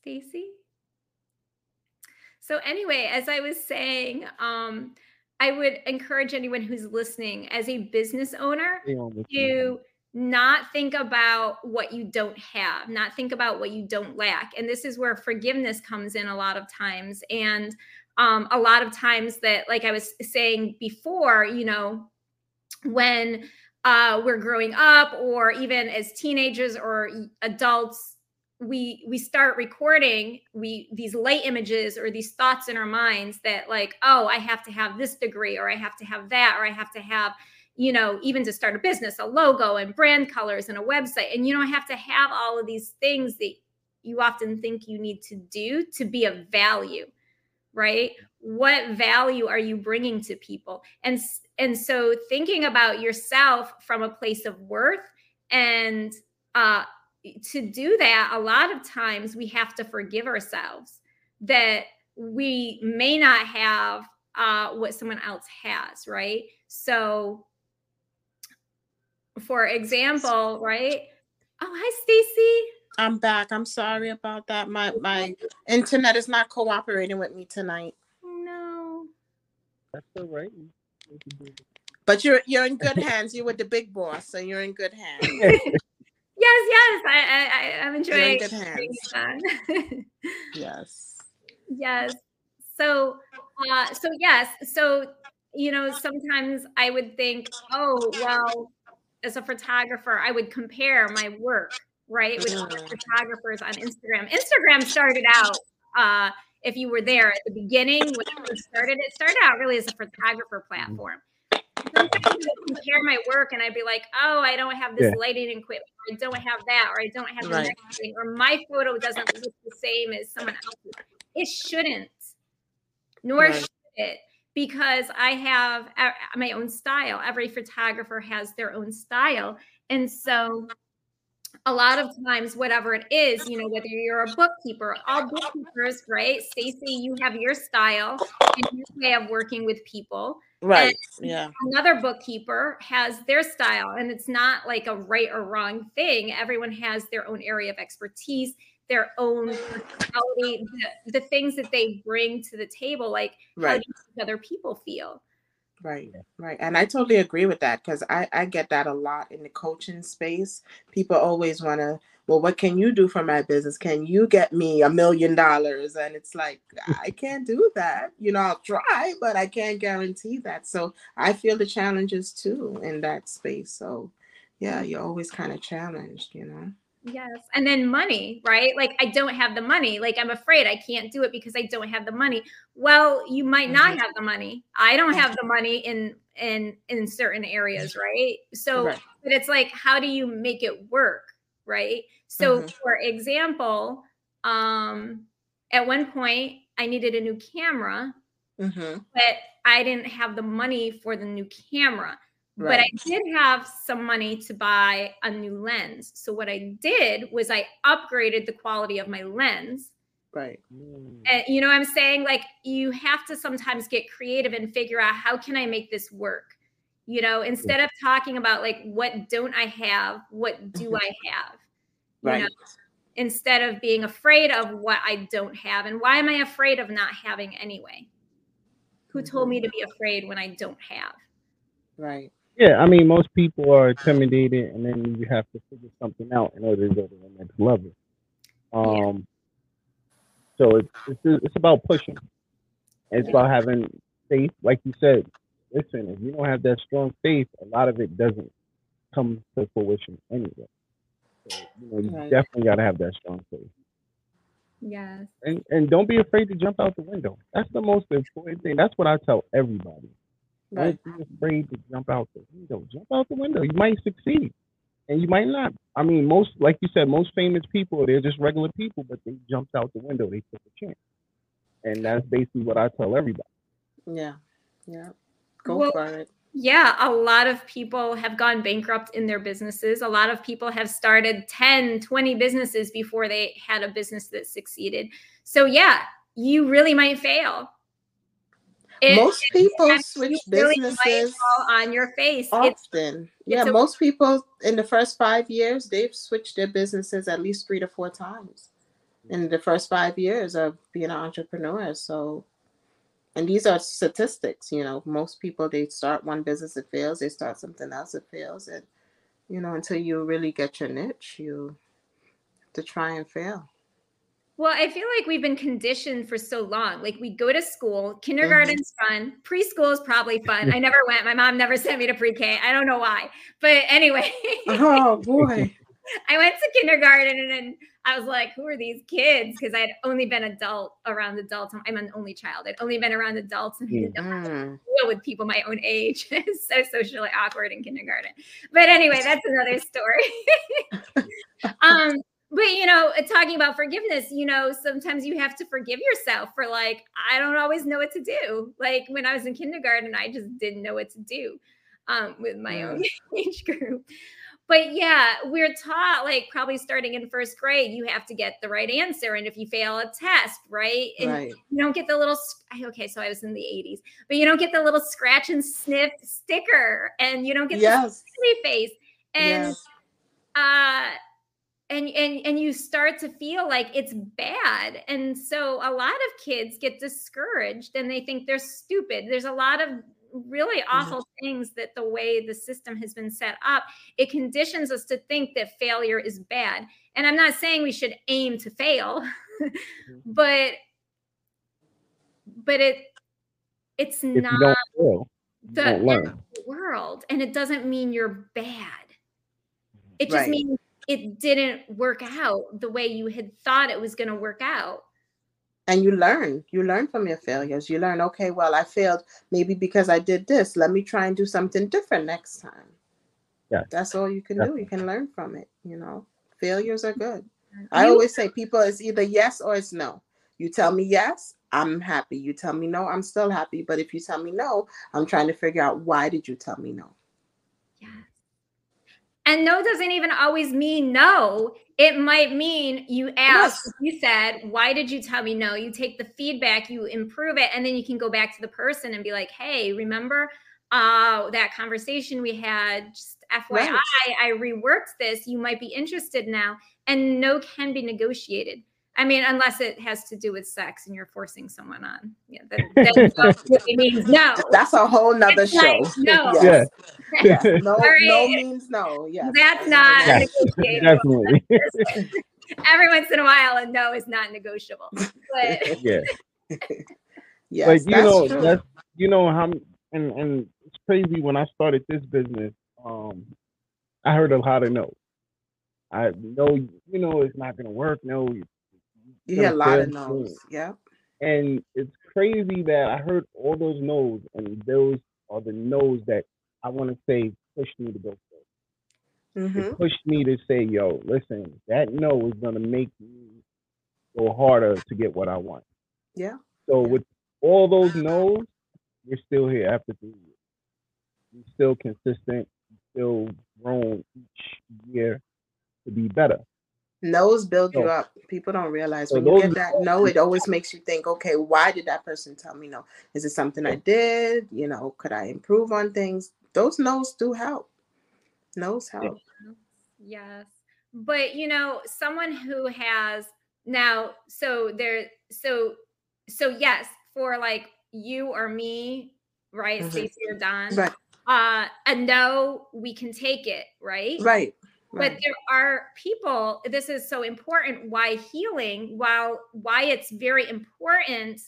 Stacey? So anyway, as I was saying, um, I would encourage anyone who's listening as a business owner to not think about what you don't have, not think about what you don't lack. And this is where forgiveness comes in a lot of times. And um, a lot of times that, like I was saying before, you know, when uh, we're growing up or even as teenagers or adults, we we start recording we these light images or these thoughts in our minds that like oh i have to have this degree or i have to have that or i have to have you know, even to start a business, a logo and brand colors and a website. And you don't have to have all of these things that you often think you need to do to be of value, right? What value are you bringing to people? And and so thinking about yourself from a place of worth and uh to do that, a lot of times we have to forgive ourselves that we may not have uh, what someone else has, right? So for example, right? Oh, hi, Stacey. I'm back. I'm sorry about that. My my internet is not cooperating with me tonight. No. That's all right. But you're you're in good hands. You're with the big boss, so you're in good hands. yes, yes. I, I I'm enjoying good hands. yes. Yes. So uh so yes, so you know, sometimes I would think, oh well, as a photographer, I would compare my work, right, with other photographers on Instagram. Instagram started out, uh, if you were there at the beginning when it started, it started out really as a photographer mm-hmm. platform. Sometimes I would compare my work and I'd be like, oh, I don't have this yeah. lighting equipment, or I don't have that, or I don't have right. the thing, or my photo doesn't look the same as someone else's. It shouldn't, nor right. should it because I have uh, my own style. Every photographer has their own style. And so a lot of times, whatever it is, you know, whether you're a bookkeeper, all bookkeepers, right? Stacey, you have your style and your way of working with people. Right. And yeah. Another bookkeeper has their style, and it's not like a right or wrong thing. Everyone has their own area of expertise their own personality, the, the things that they bring to the table. Like, right. how do other people feel? Right, right. And I totally agree with that because I, I get that a lot in the coaching space. People always want to, well, what can you do for my business? Can you get me a million dollars? And it's like, I can't do that. You know, I'll try, but I can't guarantee that. So I feel the challenges too in that space. So yeah, you're always kind of challenged, you know? Yes. And then money, right? Like I don't have the money. Like I'm afraid I can't do it because I don't have the money. Well, you might not mm-hmm. have the money. I don't have the money in in in certain areas, right? So right. but it's like how do you make it work, right? So mm-hmm. for example, um at one point I needed a new camera, mm-hmm. but I didn't have the money for the new camera. Right. But I did have some money to buy a new lens. So what I did was I upgraded the quality of my lens. Right. And you know what I'm saying? Like you have to sometimes get creative and figure out how can I make this work? You know, instead of talking about like what don't I have, what do mm-hmm. I have? You right. Know? Instead of being afraid of what I don't have. And why am I afraid of not having anyway? Who told me to be afraid when I don't have? Right. Yeah, I mean, most people are intimidated, and then you have to figure something out in order to go to the next level. Um, yeah. so it's, it's it's about pushing. It's about having faith, like you said. Listen, if you don't have that strong faith, a lot of it doesn't come to fruition anyway. So, you know, you right. definitely got to have that strong faith. Yes. And and don't be afraid to jump out the window. That's the most important thing. That's what I tell everybody. Right. Don't be afraid to jump out the window. Jump out the window. You might succeed. and you might not. I mean, most like you said, most famous people they're just regular people, but they jumped out the window. They took a chance, and that's basically what I tell everybody. Yeah, yeah, go Well, for it. Yeah, a lot of people have gone bankrupt in their businesses. A lot of people have started 10, 20 businesses before they had a business that succeeded. So, yeah, you really might fail. It- Most people switch you really might businesses on your face. It's often. Yeah, it's a- most people in the first five years they've switched their businesses at least three to four times in the first five years of being an entrepreneur. So, and these are statistics. You know, most people they start one business it fails, they start something else it fails, and you know until you really get your niche, you have to try and fail. Well, I feel like we've been conditioned for so long. Like we go to school, kindergarten's fun, preschool is probably fun. I never went. My mom never sent me to pre-K. I don't know why. But anyway, Oh boy. I went to kindergarten and then I was like, who are these kids? Because I had only been adult around adults. I'm an only child. I'd only been around adults and I didn't know how to Mm. deal with people my own age. It's so socially awkward in kindergarten. But anyway, that's another story. um, but you know, uh, talking about forgiveness, you know, sometimes you have to forgive yourself for like, I don't always know what to do. Like when I was in kindergarten, I just didn't know what to do um, with my own age group. But yeah, we're taught like probably starting in first grade, you have to get the right answer. And if you fail a test, right? And Right. you don't get the little okay so i was in the 80s but you don't get the little scratch and sniff sticker and you don't get Yes. the face and Yes. uh and and and you start to feel like it's bad. And so a lot of kids get discouraged and they think they're stupid. There's a lot of really awful things that the way the system has been set up it conditions us to think that failure is bad. And i'm not saying we should aim to fail but but it it's If not fail, the the world and it doesn't mean you're bad. It just Right. means it didn't work out the way you had thought it was going to work out. And you learn you learn from your failures. You learn okay well i failed. Maybe because i did this let me try and do something different next time. Yeah. that's all you can do. You can learn from it you know? Failures are good. Mm-hmm. I You- always say people it's either yes or it's no. You tell me yes i'm happy. You tell me no i'm still happy. But if you tell me no i'm trying to figure out why did you tell me no? Yes. And no doesn't even always mean no. It might mean you asked, Yes. you said, why did you tell me no? You take the feedback, you improve it, and then you can go back to the person and be like, hey, remember uh, that conversation we had? Just FYI, Right. I reworked this. You might be interested now. And no can be negotiated. I mean, unless it has to do with sex and you're forcing someone on. Yeah, that, that no means no. that's a whole nother It's show like, no. Yes. Yeah. Yes. no, no means no yes That's not Yes, negotiable. Definitely. Every once in a while, a no is not negotiable. But yeah. yes like you know true. that's you know how m- and and it's crazy when I started this business. Um, I heard a lot of no. I know you know it's not gonna work. No, you- you hear a lot of no's soon. yeah and it's crazy that I heard all those no's, and those are the no's that I want to say pushed me to go forward. hmm It pushed me to say, "Yo, listen, that no is gonna make me go harder to get what I want." Yeah. So Yeah. with all those no's, you're still here after three years. You're still consistent. You're still grown each year to be better. No's build you So- up. People don't realize so when you those get that no, it always makes you think, okay, why did that person tell me no? Is it something I did? You know, could I improve on things? Those no's do help. No's help. yes. But you know, someone who has now, so there, so, so yes, for like you or me, right? Mhm. Stacey or Don, Right, uh, a no, we can take it, right? right. But there are people this is so important why healing while why it's very important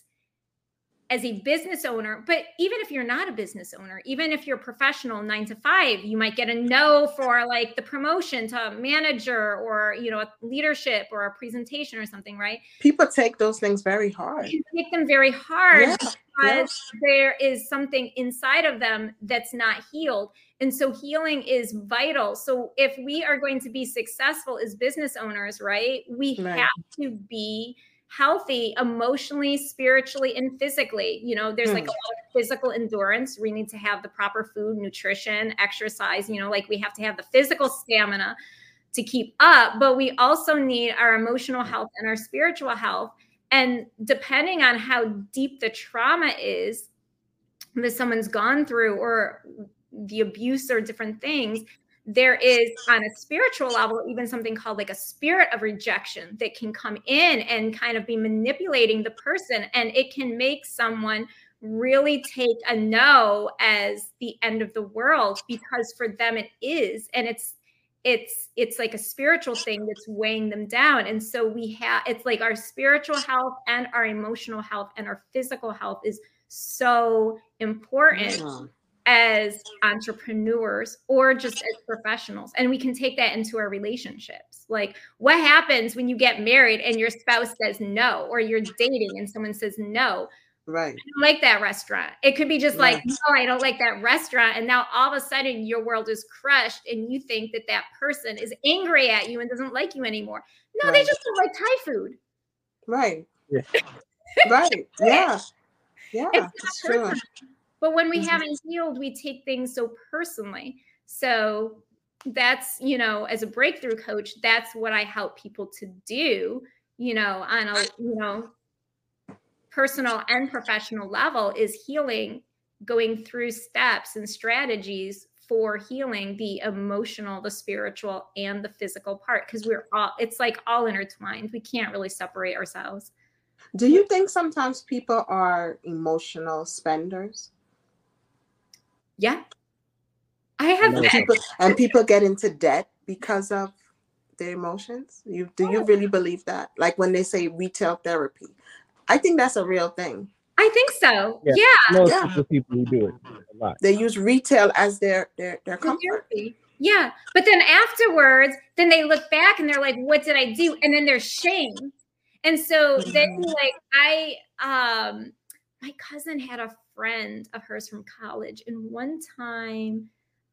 as a business owner, but even if you're not a business owner, even if you're a professional nine to five, you might get a no for like the promotion to manager or you know leadership or a presentation or something, right? People take those things very hard. You take them very hard yeah, because yeah. there is something inside of them that's not healed. And so healing is vital. So if we are going to be successful as business owners, right, we right. have to be healthy emotionally, spiritually, and physically. You know, there's like a hmm. lot of physical endurance. We need to have the proper food, nutrition, exercise. You know, like we have to have the physical stamina to keep up, but we also need our emotional health and our spiritual health. And depending on how deep the trauma is that someone's gone through or the abuse or different things, there is on a spiritual level even something called like a spirit of rejection that can come in and kind of be manipulating the person and it can make someone really take a no as the end of the world because for them it is and it's it's it's like a spiritual thing that's weighing them down and so we have it's like our spiritual health and our emotional health and our physical health is so important. Yeah as entrepreneurs or just as professionals. And we can take that into our relationships. Like, what happens when you get married and your spouse says no, or you're dating and someone says no? Right. I don't like that restaurant. It could be just right. like, no, I don't like that restaurant. And now all of a sudden your world is crushed and you think that that person is angry at you and doesn't like you anymore. No, right. they just don't like Thai food. Right. Yeah. right. Yeah. Yeah. It's true. But when we mm-hmm. haven't healed, we take things so personally. So that's, you know, as a breakthrough coach, that's what I help people to do, you know, on a, you know, personal and professional level is healing, going through steps and strategies for healing the emotional, the spiritual, and the physical part because we're all, it's like all intertwined. We can't really separate ourselves. Do you think sometimes people are emotional spenders? Yeah. I have and people, and people get into debt because of their emotions. You do you really believe that? Like when they say retail therapy. I think that's a real thing. I think so. Yeah. yeah. Most yeah. people who do it a lot. They use retail as their their their comfort. Therapy. Yeah. But then afterwards, then they look back and they're like, what did I do? And then there's shame. And so then like I um my cousin had a friend of hers from college and one time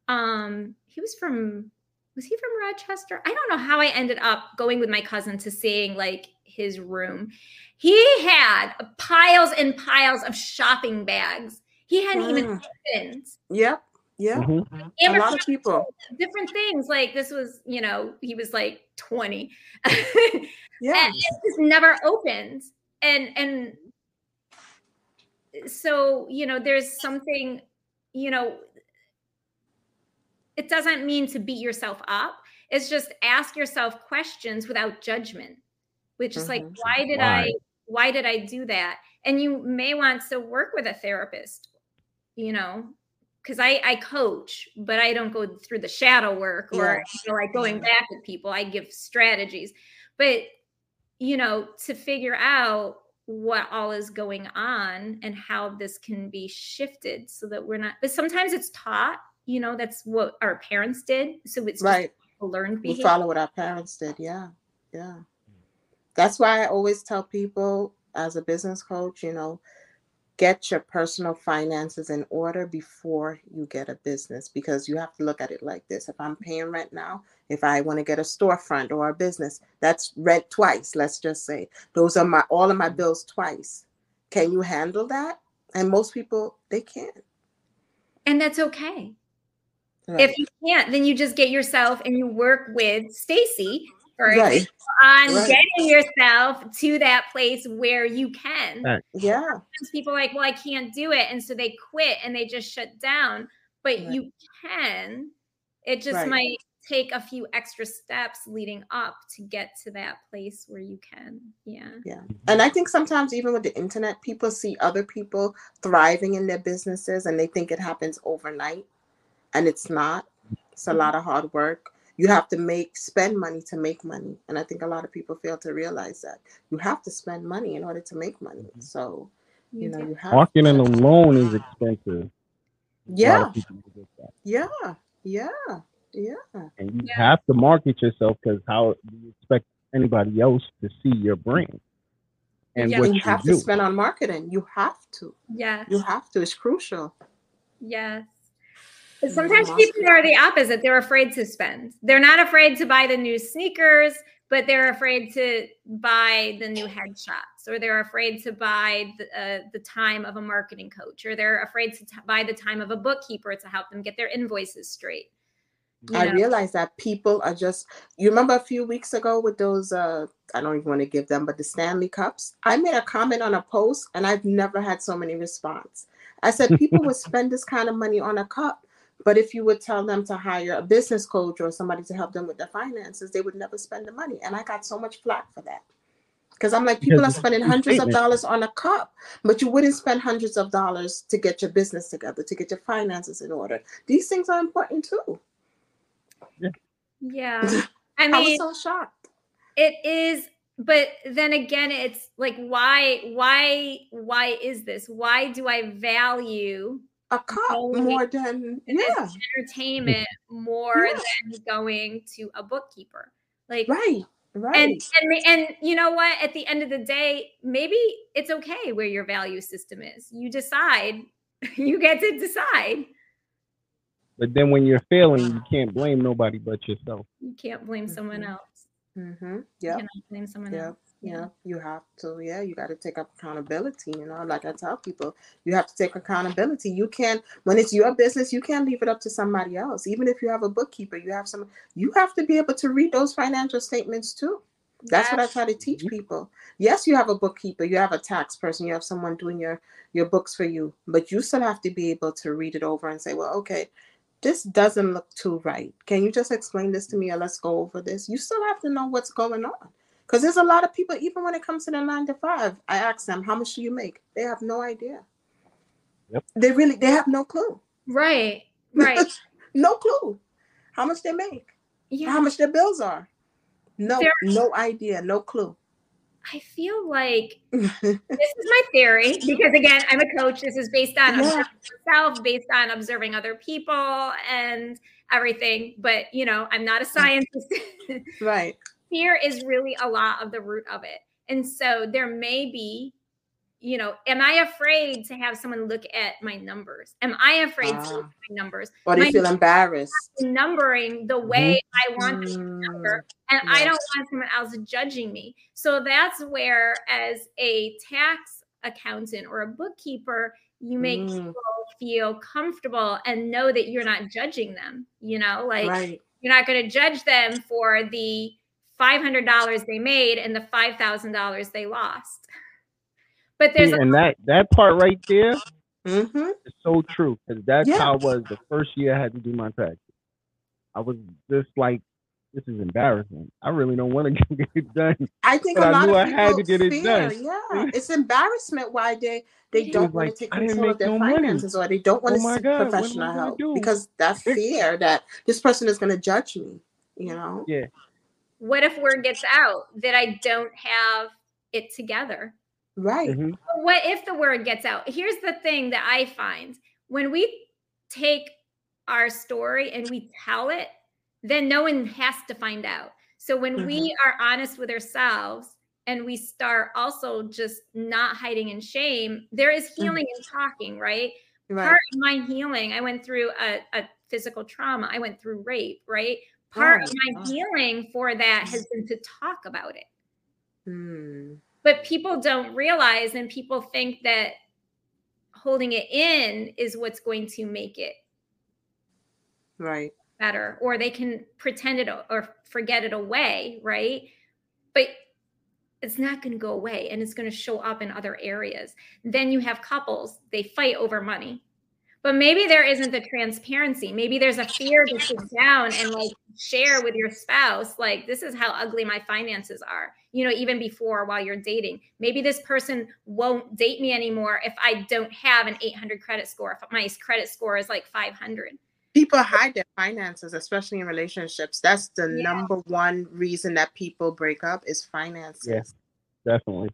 um he was from was he from rochester? I don't know how i ended up going with my cousin to seeing like his room. He had piles and piles of shopping bags. He hadn't mm. even opened. Yep yeah mm-hmm. a lot of people. different things like this was you know he was like 20 yeah. And it just never opened. And and so you know there's something you know it doesn't mean to beat yourself up. It's just ask yourself questions without judgment which is mm-hmm. like why did why? i why did i do that? And you may want to work with a therapist you know because I, I coach but i don't go through the shadow work or you know, like going back with people. I give strategies. But you know to figure out what all is going on and how this can be shifted so that we're not but sometimes it's taught you know that's what our parents did. So it's right. learned behavior. we follow what our parents did. Yeah. Yeah. That's why i always tell people as a business coach you know get your personal finances in order before you get a business because you have to look at it like this. If i'm paying rent now if i want to get a storefront or a business that's rent twice let's just say. Those are my all of my mm-hmm. bills twice. Can you handle that? And most people they can't. And that's okay. Right. if you can't then you just get yourself and you work with stacey right. on right. getting yourself to that place where you can. Right. Yeah. Sometimes people like, well, I can't do it. And so they quit and they just shut down. But right. you can. It just might take a few extra steps leading up to get to that place where you can. Yeah. Yeah. And I think sometimes even with the internet, people see other people thriving in their businesses and they think it happens overnight. And it's not. It's a mm-hmm. lot of hard work you have to make spend money to make money and i think a lot of people fail to realize that you have to spend money in order to make money mm-hmm. so You, know, you have Marketing to. alone is expensive. Yeah, of people forget that. yeah, yeah, yeah. And you Yeah. have to market yourself because how do you expect anybody else to see your brand and Yeah. what You you, have do? to spend on marketing. You have to. Yes. You have to. It's crucial. Yes. Sometimes people are the opposite. They're afraid to spend. They're not afraid to buy the new sneakers, but they're afraid to buy the new headshots, or they're afraid to buy the, uh, the time of a marketing coach, or they're afraid to t- buy the time of a bookkeeper to help them get their invoices straight. You I know? realize that people are just you remember a few weeks ago with those uh I don't even want to give them, but the Stanley Cups. I made a comment on a post and I've never had so many response. I said people would spend this kind of money on a cup, but if you would tell them to hire a business coach or somebody to help them with their finances, they would never spend the money. And I got so much flack for that. Because I'm like, people are spending hundreds of dollars on a cup, but you wouldn't spend hundreds of dollars to get your business together, to get your finances in order. These things are important too. Yeah. I mean, I was so shocked. it is but then again it's like why why why is this why do i value a cup Only- more than yeah. entertainment more Yeah. than going to a bookkeeper. Like right right. and, and and you know what? At the end of the day maybe it's okay where your value system is. You decide. You get to decide. But then when you're failing, you can't blame nobody but yourself. you can't blame someone Mhm. else. Mm-hmm. you yeah cannot blame someone yeah else yeah you have to yeah you got to take up accountability you know like i tell people you have to take accountability. You can't when it's your business you can't leave it up to somebody else. Even if you have a bookkeeper you have some you have to be able to read those financial statements too. That's what i try to teach people. Yes you have a bookkeeper you have a tax person you have someone doing your your books for you but you still have to be able to read it over and say well okay this doesn't look too right. Can you just explain this to me or let's go over this? You still have to know what's going on because there's a lot of people even when it comes to the nine to five i ask them how much do you make they have no idea Yep. they really they have no clue right right no clue how much they make yeah how much their bills are no There- no idea no clue I feel like this is my theory because again, I'm a coach. This is based on Yeah. myself, based on observing other people and everything. But you know, I'm not a scientist. right Fear is really a lot of the root of it. And so there may be, you know, am I afraid to have someone look at my numbers? Am I afraid to look Ah. at my numbers? or do you feel embarrassed Numbering the way I want them to Mm, number and I don't want someone else judging me. So that's where, as a tax accountant or a bookkeeper, you make Mm. people feel comfortable and know that you're not judging them. You know, like right you're not going to judge them for the $500 they made and the $5,000 they lost. But there's See, a, and that that part right there mm-hmm. is so true because that's Yeah. how I was the first year I had to do my taxes. I was just like, this is embarrassing. I really don't want to get it done. I think But a I lot knew of I people had to get it fear, done. Yeah, it's embarrassment why they they It don't was want like, to take control of their no money. finances or they don't want Oh to my seek God, what am I professional help do? because that fear that this person is going to judge me. You know, Yeah. What if word gets out that I don't have it together? right? Mhm. What if the word gets out? Here's the thing that I find when we take our story and we tell it, then no one has to find out. So when we are honest with ourselves and we start also just not hiding in shame, there is healing in talking, right? Right. Part of my healing, I went through a, a physical trauma, I went through rape, right? Part of Oh, my wow. healing for that has been to talk about it Hmm. but people don't realize and people think that holding it in is what's going to make it Right. better or they can pretend it or forget it away right but it's not going to go away and it's going to show up in other areas then you have couples they fight over money but maybe there isn't the transparency maybe there's a fear to sit down and like share with your spouse like this is how ugly my finances are you know even before while you're dating maybe this person won't date me anymore if i don't have an 800 credit score if my credit score is like 500 People hide their finances, especially in relationships. That's the Yeah. number one reason that people break up is finances. Yeah. Definitely.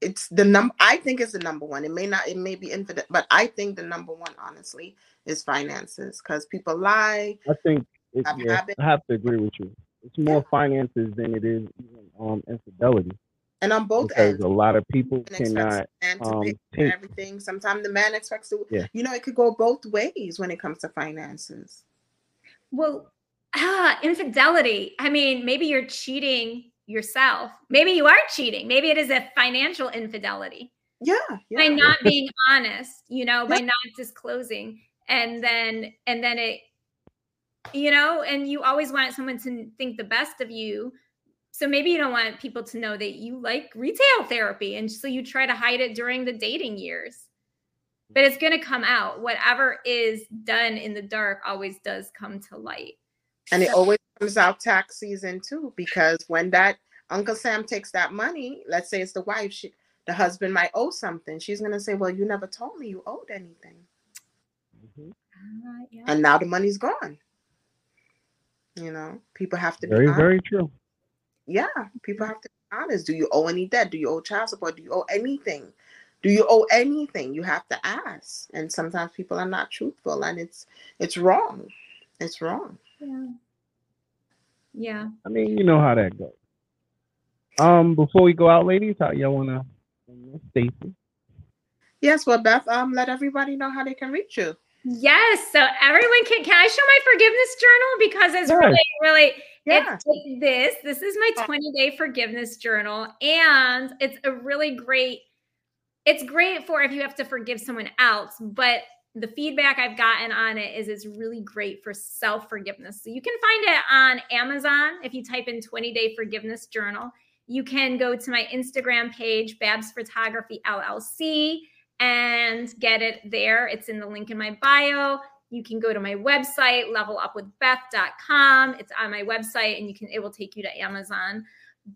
It's the number i think it's the number one. It may not it may be infinite but i think the number one honestly is finances because people lie i think it, yeah, i have to agree with you. It's more finances than it is even um infidelity. And on both because ends a lot of people cannot um, everything. Sometimes the man expects to yeah. you know it could go both ways when it comes to finances. Well ah infidelity. I mean maybe you're cheating yourself. Maybe you are cheating. Maybe it is a financial infidelity. Yeah. yeah. By not being honest, you know, yeah. by not disclosing. And then, and then it, you know, and you always want someone to think the best of you. So maybe you don't want people to know that you like retail therapy. And so you try to hide it during the dating years. But it's going to come out. Whatever is done in the dark always does come to light. And it always comes out tax season too, because when that Uncle Sam takes that money, let's say it's the wife, she, the husband might owe something. She's gonna say, "Well, you never told me you owed anything," mm-hmm. uh, yeah. and now the money's gone. You know, people have to very, be very true. Yeah, people have to be honest. Do you owe any debt? Do you owe child support? Do you owe anything? Do you owe anything? You have to ask. And sometimes people are not truthful, and it's it's wrong. It's wrong. Yeah. Yeah. I mean, you know how that goes. Um, before we go out, ladies, how y'all wanna Stacey? Yes, well, Beth, um, let everybody know how they can reach you. Yes, so everyone can. Can I show my forgiveness journal because it's yes. really, really. Yeah. It's this. This is my 20 day forgiveness journal, and it's a really great. It's great for if you have to forgive someone else, but the feedback I've gotten on it is it's really great for self forgiveness. So you can find it on Amazon if you type in 20 day forgiveness journal. You can go to my Instagram page, Babs Photography LLC, and get it there. It's in the link in my bio. You can go to my website, levelupwithbeth.com. It's on my website and you can it will take you to Amazon.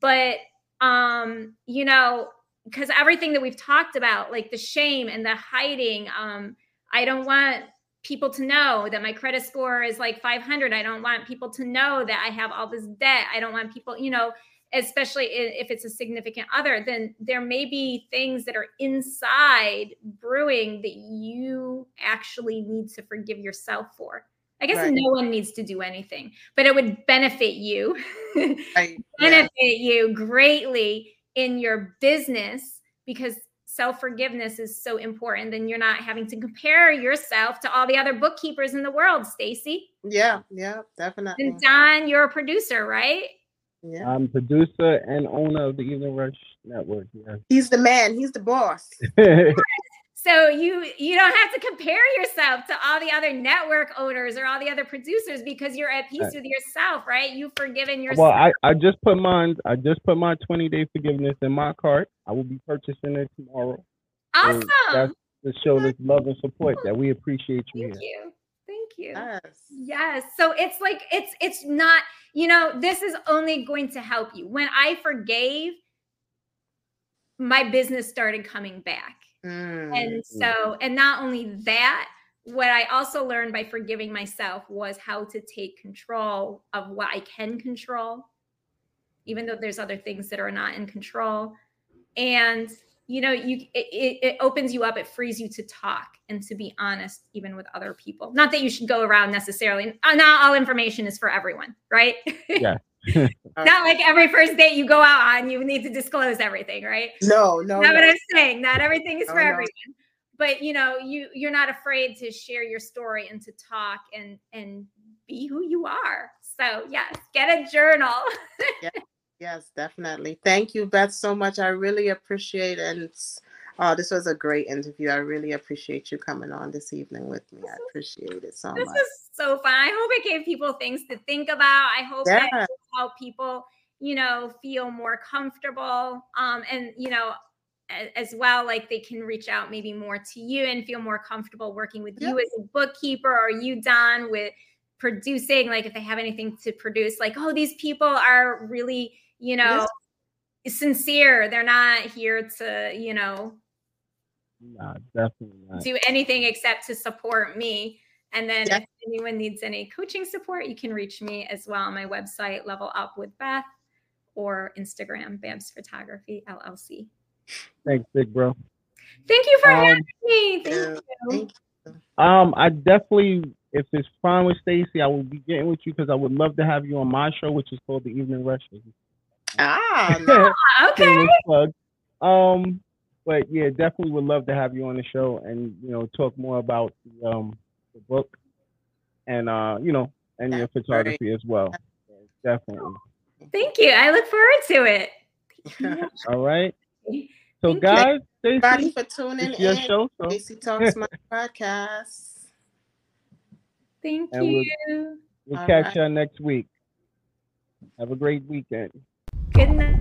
But um, you know, because everything that we've talked about, like the shame and the hiding, um, I don't want people to know that my credit score is like 500. I don't want people to know that I have all this debt. I don't want people, you know, especially if it's a significant other, then there may be things that are inside brewing that you actually need to forgive yourself for. I guess right. no one needs to do anything, but it would benefit you, right. benefit yeah. you greatly in your business because self forgiveness is so important. Then you're not having to compare yourself to all the other bookkeepers in the world, Stacey. Yeah, yeah, definitely. And Don, you're a producer, right? Yeah. I'm producer and owner of the Evening Rush Network. Yeah. He's the man. He's the boss. so you you don't have to compare yourself to all the other network owners or all the other producers because you're at peace right. with yourself, right? You've forgiven yourself. Well, I, I just put mine. I just put my 20 day forgiveness in my cart. I will be purchasing it tomorrow. Awesome. So that's to show this love and support that we appreciate you. Thank here. you. Thank you. Yes. Yes. So it's like it's it's not you know, this is only going to help you. When I forgave, my business started coming back. Mm. And so, and not only that, what I also learned by forgiving myself was how to take control of what I can control, even though there's other things that are not in control. And you know you it, it opens you up it frees you to talk and to be honest even with other people not that you should go around necessarily uh, not all information is for everyone right yeah not like every first date you go out on you need to disclose everything right no no not no. what i'm saying not everything is no, for everyone but you know you you're not afraid to share your story and to talk and and be who you are so yes get a journal yeah. Yes, definitely. Thank you, Beth, so much. I really appreciate it. And oh, this was a great interview. I really appreciate you coming on this evening with me. I appreciate it so this much. This is so fun. I hope it gave people things to think about. I hope yeah. that help people, you know, feel more comfortable. Um, and you know, as well like they can reach out maybe more to you and feel more comfortable working with you as a bookkeeper or you don with producing like if they have anything to produce like oh these people are really you know, yes. sincere. They're not here to, you know, nah, definitely not. do anything except to support me. And then yeah. if anyone needs any coaching support, you can reach me as well on my website, Level Up with Beth, or Instagram, Babs Photography LLC. Thanks, big bro. Thank you for Um, having me. Thank you. Thank Um, I definitely, if it's fine with Stacey, I will be getting with you because I would love to have you on my show, which is called the Evening Rush. Ah, nice. Okay. Um, but yeah, definitely would love to have you on the show and you know talk more about the um the book and uh you know and your That's photography as well. Definitely. Thank you. I look forward to it. All right. So guys, Thank you. guys, everybody Stacey, for tuning it's your in. show. So Stacey Talks My Podcast. Thank And we'll- you. we'll catch right. you next week. Have a great weekend. Good night.